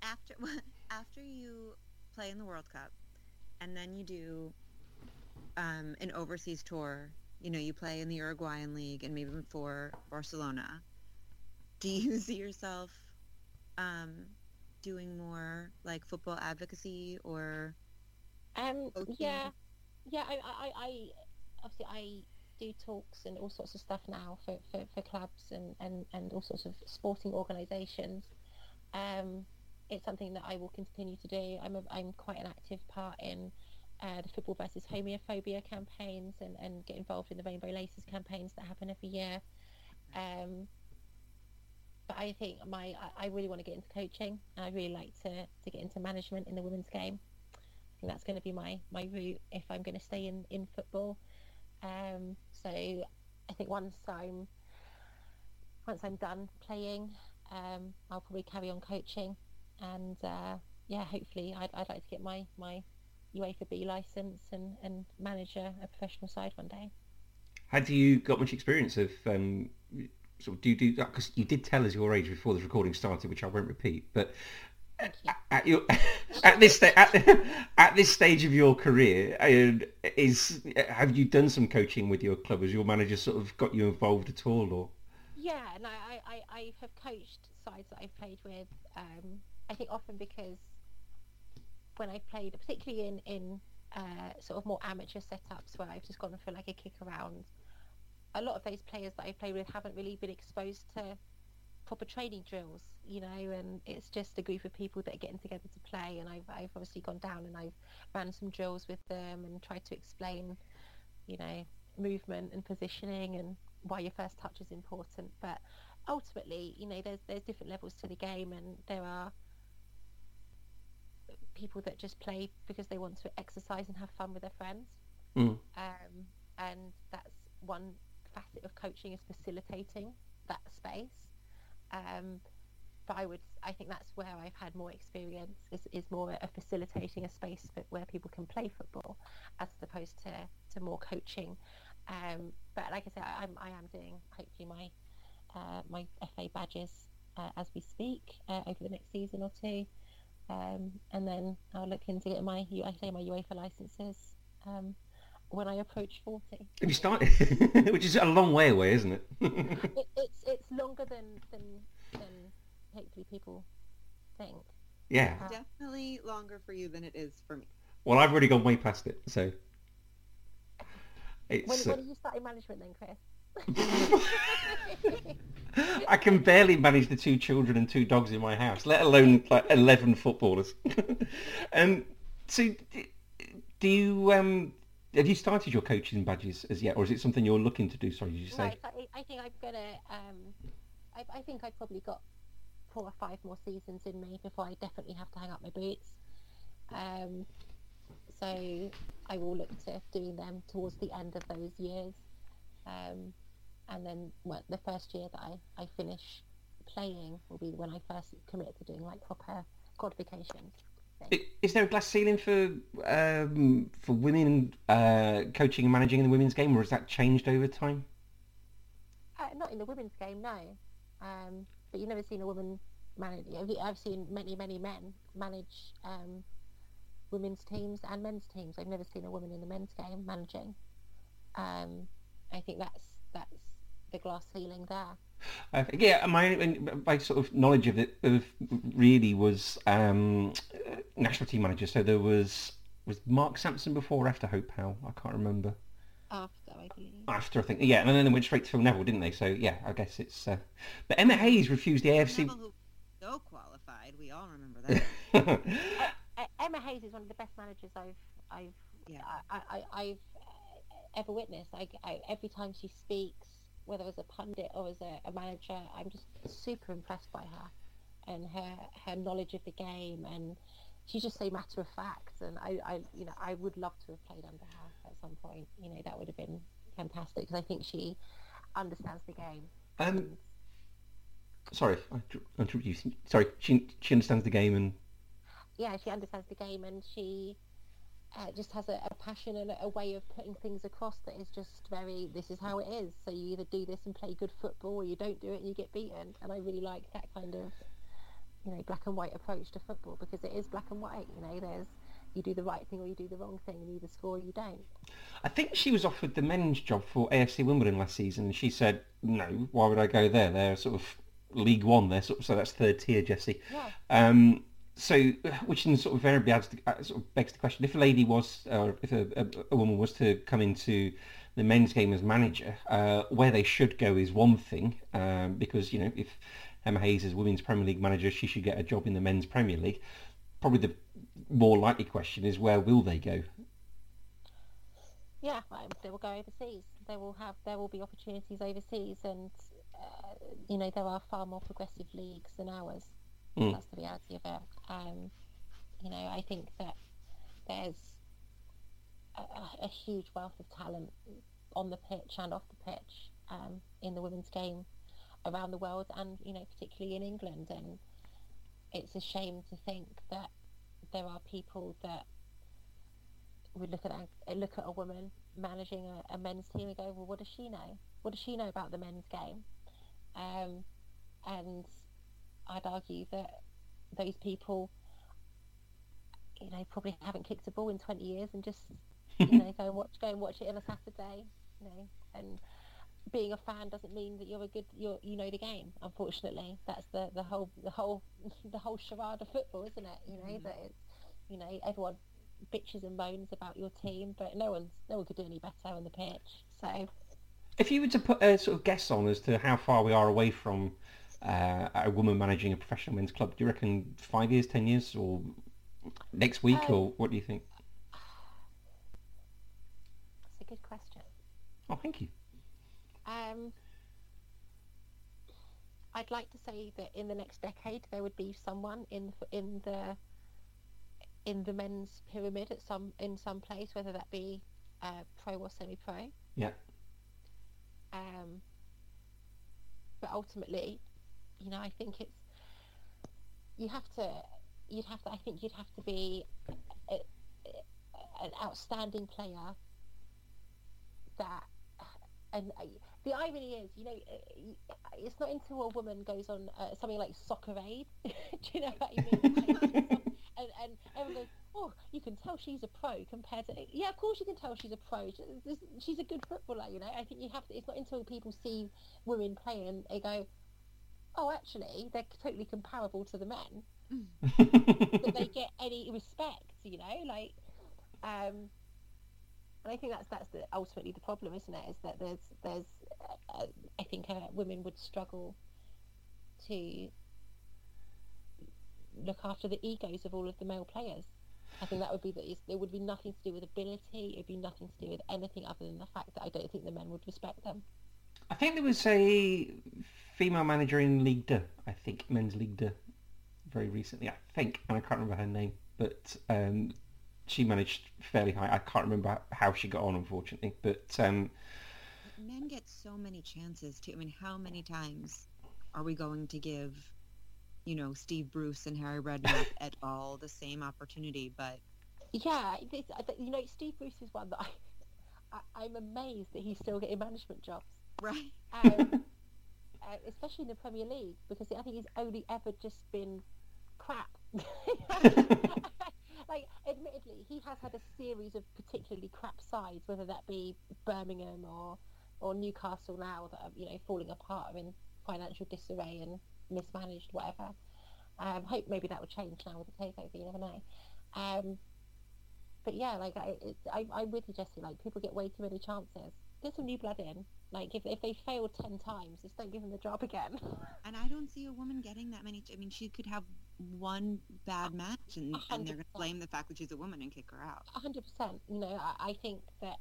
after after you play in the World Cup, and then you do um, an overseas tour. You know, you play in the Uruguayan league and maybe for Barcelona. Do you see yourself um, doing more like football advocacy or? Um, Okay. yeah, yeah. I, I, I, obviously I do talks and all sorts of stuff now for, for, for clubs and, and, and all sorts of sporting organisations. Um, it's something that I will continue to do. I'm a, I'm quite an active part in uh, the football versus homophobia campaigns and, and get involved in the Rainbow Laces campaigns that happen every year. Um, but I think my I, I really want to get into coaching. I really like to, to get into management in the women's game. Think that's going to be my, my route if I'm going to stay in, in football. Um, so I think once I'm once I'm done playing, um, I'll probably carry on coaching, and uh, yeah, hopefully I'd, I'd like to get my, my UEFA B license and, and manage a, a professional side one day. Had you got much experience of um, sort of do you do that? because you did tell us your age before this recording started, which I won't repeat, but. At your at this sta- at, at this stage of your career, is have you done some coaching with your club? Has your manager sort of got you involved at all, or Yeah, no, I, I, I have coached sides that I've played with. Um, I think often because when I played, particularly in in uh, sort of more amateur setups where I've just gone for like a kick around, a lot of those players that I played with haven't really been exposed to proper training drills, you know, and it's just a group of people that are getting together to play. And I've I've obviously gone down and I've ran some drills with them and tried to explain, you know, movement and positioning and why your first touch is important. But ultimately, you know, there's there's different levels to the game, and there are people that just play because they want to exercise and have fun with their friends. Mm. Um, and that's one facet of coaching is facilitating that space. Um, but I would, I think that's where I've had more experience is, is more of facilitating a space for, where people can play football, as opposed to, to more coaching. Um, but like I said, I, I'm, I am doing hopefully my uh, my FA badges uh, as we speak uh, over the next season or two, um, and then I'll look into getting my I say my UEFA licenses um, when I approach forty. have you started? Which is a long way away, isn't it? it, it's it's longer than than than hopefully people think. yeah. Uh, Definitely longer for you than it is for me. Well, I've already gone way past it, so When, it's. when Uh, are you starting management then, Chris? I can barely manage the two children and two dogs in my house, let alone like eleven footballers. um, so, do you um, have you started your coaching badges as yet, or is it something you're looking to do? Sorry, did you say? Right, I, think I'm gonna. Um, I, I think I've probably got four or five more seasons in me before I definitely have to hang up my boots. Um, so I will look to doing them towards the end of those years, um, and then well, the first year that I, I finish playing will be when I first commit to doing like proper qualifications. Is there a glass ceiling for um, for women uh, coaching and managing in the women's game, or has that changed over time? Uh, not in the women's game, no. Um, but you've never seen a woman manage. I've seen many, many men manage um, women's teams and men's teams. I've never seen a woman in the men's game managing. Um, I think that's that's the glass ceiling there. Uh, yeah, my my sort of knowledge of it of really was um, uh, national team manager. So there was was Mark Sampson before or after Hope Powell. I can't remember. After, I believe. After I think yeah, and then they went straight to Phil Neville, didn't they? So yeah, I guess it's. Uh... But Emma Hayes refused the AFC. Neville, so qualified. We all remember that. Uh, Emma Hayes is one of the best managers I've I've Yeah. I, I, I've uh, ever witnessed. I, I, every time she speaks, whether as a pundit or as a, a manager, I'm just super impressed by her and her her knowledge of the game, and she's just so matter of fact. And I, I you know I would love to have played under her at some point. You know that would have been fantastic because I think she understands the game. um, sorry, I. Sorry, she she understands the game and yeah, she understands the game and she uh, just has a, a passion and a, a way of putting things across that is just very this is how it is so you either do this and play good football or you don't do it and you get beaten and i really like that kind of you know black and white approach to football because it is black and white you know there's you do the right thing or you do the wrong thing and you either score or you don't I think she was offered the men's job for AFC Wimbledon last season, and she said, "No, why would I go there? They're sort of League One, there, sort of, so that's third tier, Jesse." yeah Um, so, which then sort of invariably adds to, uh, sort of begs the question: if a lady was, or if a, a, a woman was to come into the men's game as manager, uh, where they should go is one thing, um, because you know if Emma Hayes is women's Premier League manager, she should get a job in the men's Premier League. Probably the more likely question is where will they go? yeah they will go overseas they will have there will be opportunities overseas and uh, you know there are far more progressive leagues than ours Mm. that's the reality of it um, you know i think that there's a, a- huge wealth of talent on the pitch and off the pitch um, in the women's game around the world and you know particularly in england and it's a shame to think that there are people that would look at look at a woman managing a, a men's team and go, well, what does she know? What does she know about the men's game? Um, and I'd argue that those people, you know, probably haven't kicked a ball in 20 years and just, you know, go and watch, go and watch it on a Saturday, you know, and being a fan doesn't mean that you're a good, you're, you know the game. Unfortunately, that's the, the whole, the whole, the whole charade of football, isn't it? You know mm. that it's, you know, everyone bitches and moans about your team, but no one's, no one could do any better on the pitch. So If you were to put a sort of guess on as to how far we are away from uh, a woman managing a professional men's club, do you reckon five years, ten years, or next week, Um, or what do you think? it's a good question. Oh, thank you. Um, I'd like to say that in the next decade there would be someone in the, in the in the men's pyramid at some in some place, whether that be uh, pro or semi-pro. Yeah. Um, but ultimately, you know, I think it's you have to you'd have to I think you'd have to be a, a, an outstanding player that and uh, the irony is, you know, uh, it's not until a woman goes on uh, something like Soccer Aid, do you know what I mean? and, and everyone goes, oh, you can tell she's a pro compared to, yeah, of course you can tell she's a pro. She's a good footballer, you know. I think you have to. It's not until people see women playing, and they go, oh, actually, they're totally comparable to the men that they get any respect, you know, like, um, and I think that's that's the ultimately the problem, isn't it? Is that there's there's uh, I think uh, women would struggle to look after the egos of all of the male players. I think that would be that it would be nothing to do with ability. It would be nothing to do with anything other than the fact that I don't think the men would respect them. I think there was a female manager in League Deux, I think, men's League Deux, very recently, I think, and I can't remember her name, but um, she managed fairly high. I can't remember how she got on, unfortunately, but um, Men get so many chances too. I mean, how many times are we going to give, you know, Steve Bruce and Harry Redknapp at all the same opportunity? But Yeah, this, you know, Steve Bruce is one that I, I I'm amazed that he's still getting management jobs. Right, um, uh, especially in the Premier League, because I think he's only ever just been crap. like, admittedly, he has had a series of particularly crap sides, whether that be Birmingham or or Newcastle now that are you know falling apart are in financial disarray and mismanaged, whatever. Um, hope maybe that will change now with the takeover. You never know. Um, but yeah, like I, it, I, I'm with you, Jesse. Like people get way too many chances. Get some new blood in. Like if if they fail ten times, just don't give them the job again. and I don't see a woman getting that many. I mean, she could have one bad match, and, and they're going to blame the fact that she's a woman and kick her out. A hundred percent. You know, I, I think that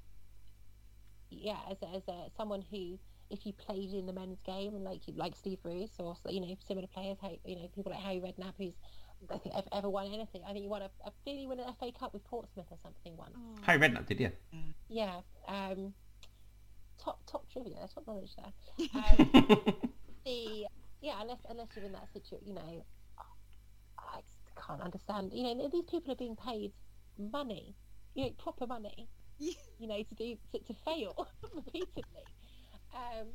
yeah, as a, as a someone who, if you played in the men's game and like like Steve Bruce or you know similar players, how you know people like Harry Redknapp, who's I think ever, ever won anything. I think he won a, a did he win an FA Cup with Portsmouth or something once? Harry Redknapp did, yeah. Yeah. Um, top top trivia, top knowledge there. Um, the yeah, unless unless you're in that situation, you know, I just can't understand. You know, these people are being paid money you know, proper money, you know, to do to, to fail repeatedly. Um,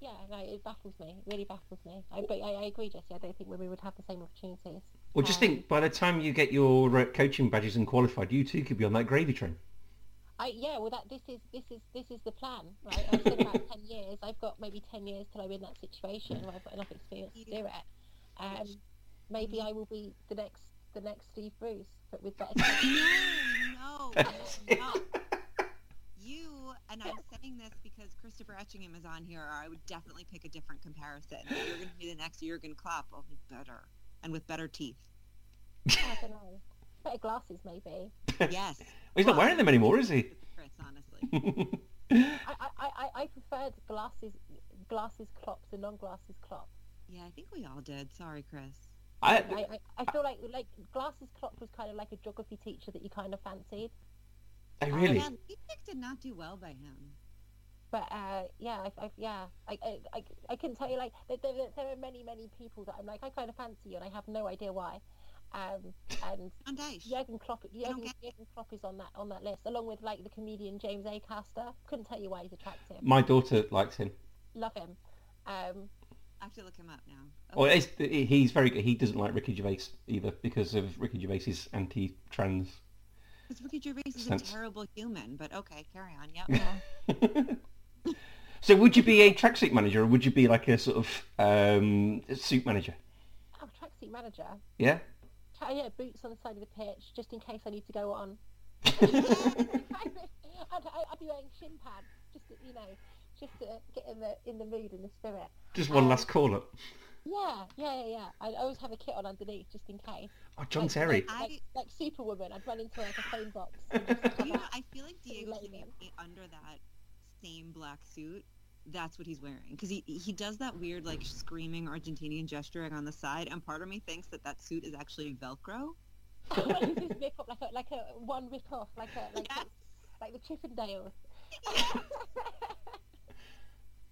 yeah, no, it baffles me. It really baffles me. I, but I, I agree, Jesse. I don't think women would have the same opportunities. Well, just Um, think, by the time you get your uh, coaching badges and qualified, you too could be on that gravy train. I yeah, well that this is this is this is the plan, right? I've said about ten years. I've got maybe ten years till I'm in that situation where I've got enough experience to do it. Um, maybe I will be the next the next Steve Bruce, but with better. No, no, no. You and I'm saying this because Christopher Etchingham is on here. Or I would definitely pick a different comparison. You're going to be the next Jurgen Klopp, only better and with better teeth. I don't know. Better glasses, maybe. Yes, He's not wearing them anymore, is he? Chris. Honestly, I, I, I, I preferred glasses glasses Klopp to non-glasses Klopp. yeah, I think we all did. Sorry, Chris. I, I, I, I feel like like glasses Klopp was kind of like a geography teacher that you kind of fancied. I really. Yeah, Leipzig did not do well by him. But uh, yeah, I, I, yeah, I, I, I, I can tell you like there, there, there are many, many people that I'm like I kind of fancy you, and I have no idea why. Um, and Van Dijk. Jurgen Klopp, Jurgen, get- Jurgen Klopp is on that on that list, along with like the comedian James Acaster. Couldn't tell you why he's attractive. My daughter likes him. Love him. Um, I have to look him up now. Well, it's, he's very good. He doesn't like Ricky Gervais either because of Ricky Gervais's anti-trans. Because Ricky Gervais is a terrible human, but okay, carry on. Yep. yeah. so would you be a tracksuit manager or would you be like a sort of um, suit manager? Oh, tracksuit manager. Yeah? Tra- yeah, boots on the side of the pitch, just in case I need to go on. I'd, I'd be wearing shin pads, just to, you know, just to get in the in the mood and the spirit. Just one Um, last call up. Yeah, yeah, yeah, yeah. I always have a kit on underneath, just in case. Oh, John Like- Terry. Like, like, like Superwoman, I'd run into like a phone box. And just come you know, out. I feel like Diego Lay them. Simeone under that same black suit. That's what he's wearing because he he does that weird like screaming Argentinian gesturing on the side, and part of me thinks that that suit is actually Velcro. What is rip off? Like a like a one rip off, like a like Yes. like the Chippendales.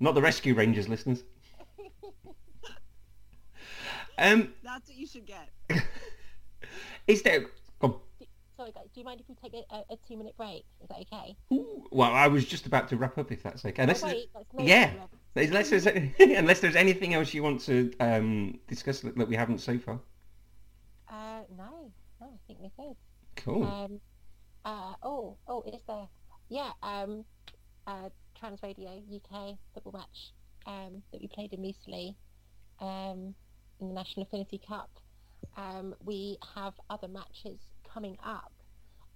Not the Rescue Rangers listeners. Um, That's what you should get. is there... Sorry, guys. Do you mind if we take a, a, a two minute break? Is that okay? Ooh, Well, I was just about to wrap up if that's okay. Unless, oh, wait, that's yeah. unless, there's, unless there's anything else you want to um, discuss that, that we haven't so far. Uh, no, no, I think we're good. Cool. Um, uh, oh, oh, is there? Yeah, um, uh, Trans Radio UK football match um, that we played in recently um, in the National Affinity Cup. Um, we have other matches coming up,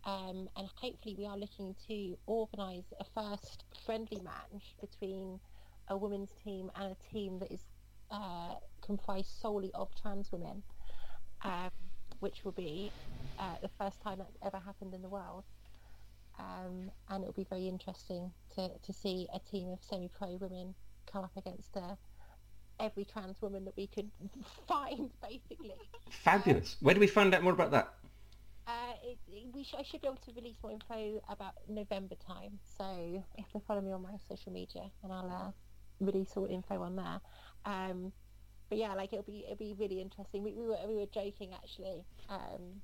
um, and hopefully we are looking to organise a first friendly match between a women's team and a team that is uh, comprised solely of trans women. Um, which will be uh, the first time that's ever happened in the world. Um, and it'll be very interesting to, to see a team of semi-pro women come up against uh, every trans woman that we could find, basically. Fabulous. Where do we find out more about that? Uh, it, it- we sh- I should be able to release more info about November time, so if you have to follow me on my social media, and I'll uh, release all info on there. Um, but yeah, like it'll be it'll be really interesting. We, we were we were joking actually um,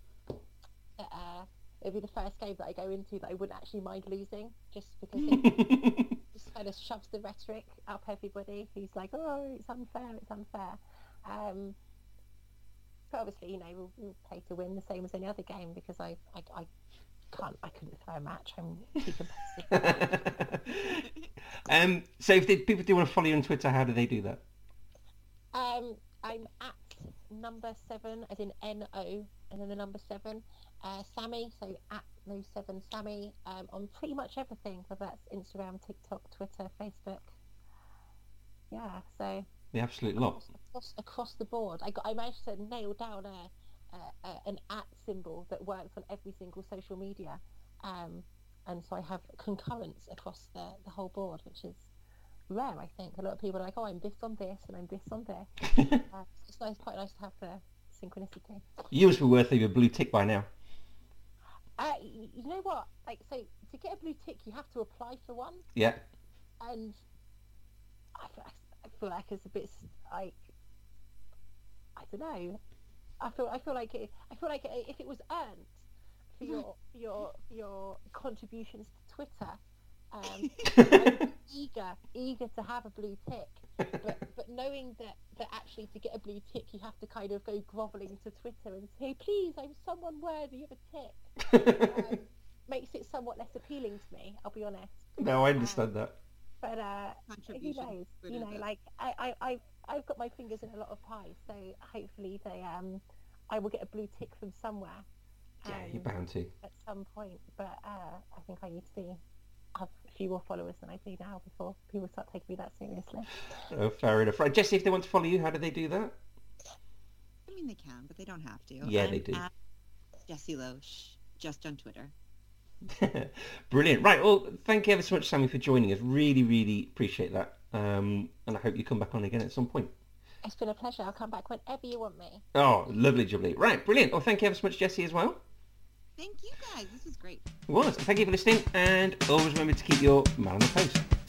that uh, it'll be the first game that I go into that I wouldn't actually mind losing, just because it just kind of shoves the rhetoric up everybody who's like, oh, it's unfair, it's unfair. Um, but obviously, you know, we'll, we'll play to win the same as any other game because I, I, I can't, I couldn't throw a match. I'm too competitive. um, so if the, people do want to follow you on Twitter, how do they do that? um, I'm at number seven, as in N O, and then the number seven. Uh, Sammy, so at no seven Sammy, um, on pretty much everything, whether that's Instagram, TikTok, Twitter, Facebook. Yeah, so The absolute lot. across, across the board. I got I managed to nail down a, a, a an at symbol that works on every single social media, um, and so I have concurrence across the, the whole board, which is rare. I think a lot of people are like, oh, I'm this on this and I'm this on this. uh, it's nice, quite nice to have the synchronicity. You must be worthy of a blue tick by now. Uh, you know what? Like, so to get a blue tick, you have to apply for one, Yeah. and I feel, I feel like it's a bit like I don't know. I feel I feel like it, I feel like if it was earned, for your your your contributions to Twitter. Um, eager, eager to have a blue tick, but but knowing that that actually to get a blue tick you have to kind of go grovelling to Twitter and say, please, I'm someone worthy of a tick, um, makes it somewhat less appealing to me. I'll be honest. no, I understand that. But uh, who knows? You know, like I, I, I've, I've got my fingers in a lot of pies, so hopefully they, um, I will get a blue tick from somewhere. Yeah, um, you're bound to. at some point. But uh, I think I need to be have a few more followers than I do now before people start taking me that seriously. Oh, fair enough. Right, Jesse, if they want to follow you, how do they do that? I mean, they can, but they don't have to. Yeah, I'm they do. Jesse Jessie Loesch, just on Twitter. Brilliant. Right, well, thank you ever so much, Sammy, for joining us. Really, really appreciate that. Um, and I hope you come back on again at some point. It's been a pleasure. I'll come back whenever you want me. Oh, lovely, jubbly. Right, brilliant. Well, thank you ever so much, Jesse, as well. Thank you guys. This was great. It was. Thank you for listening, and always remember to keep your man on the post.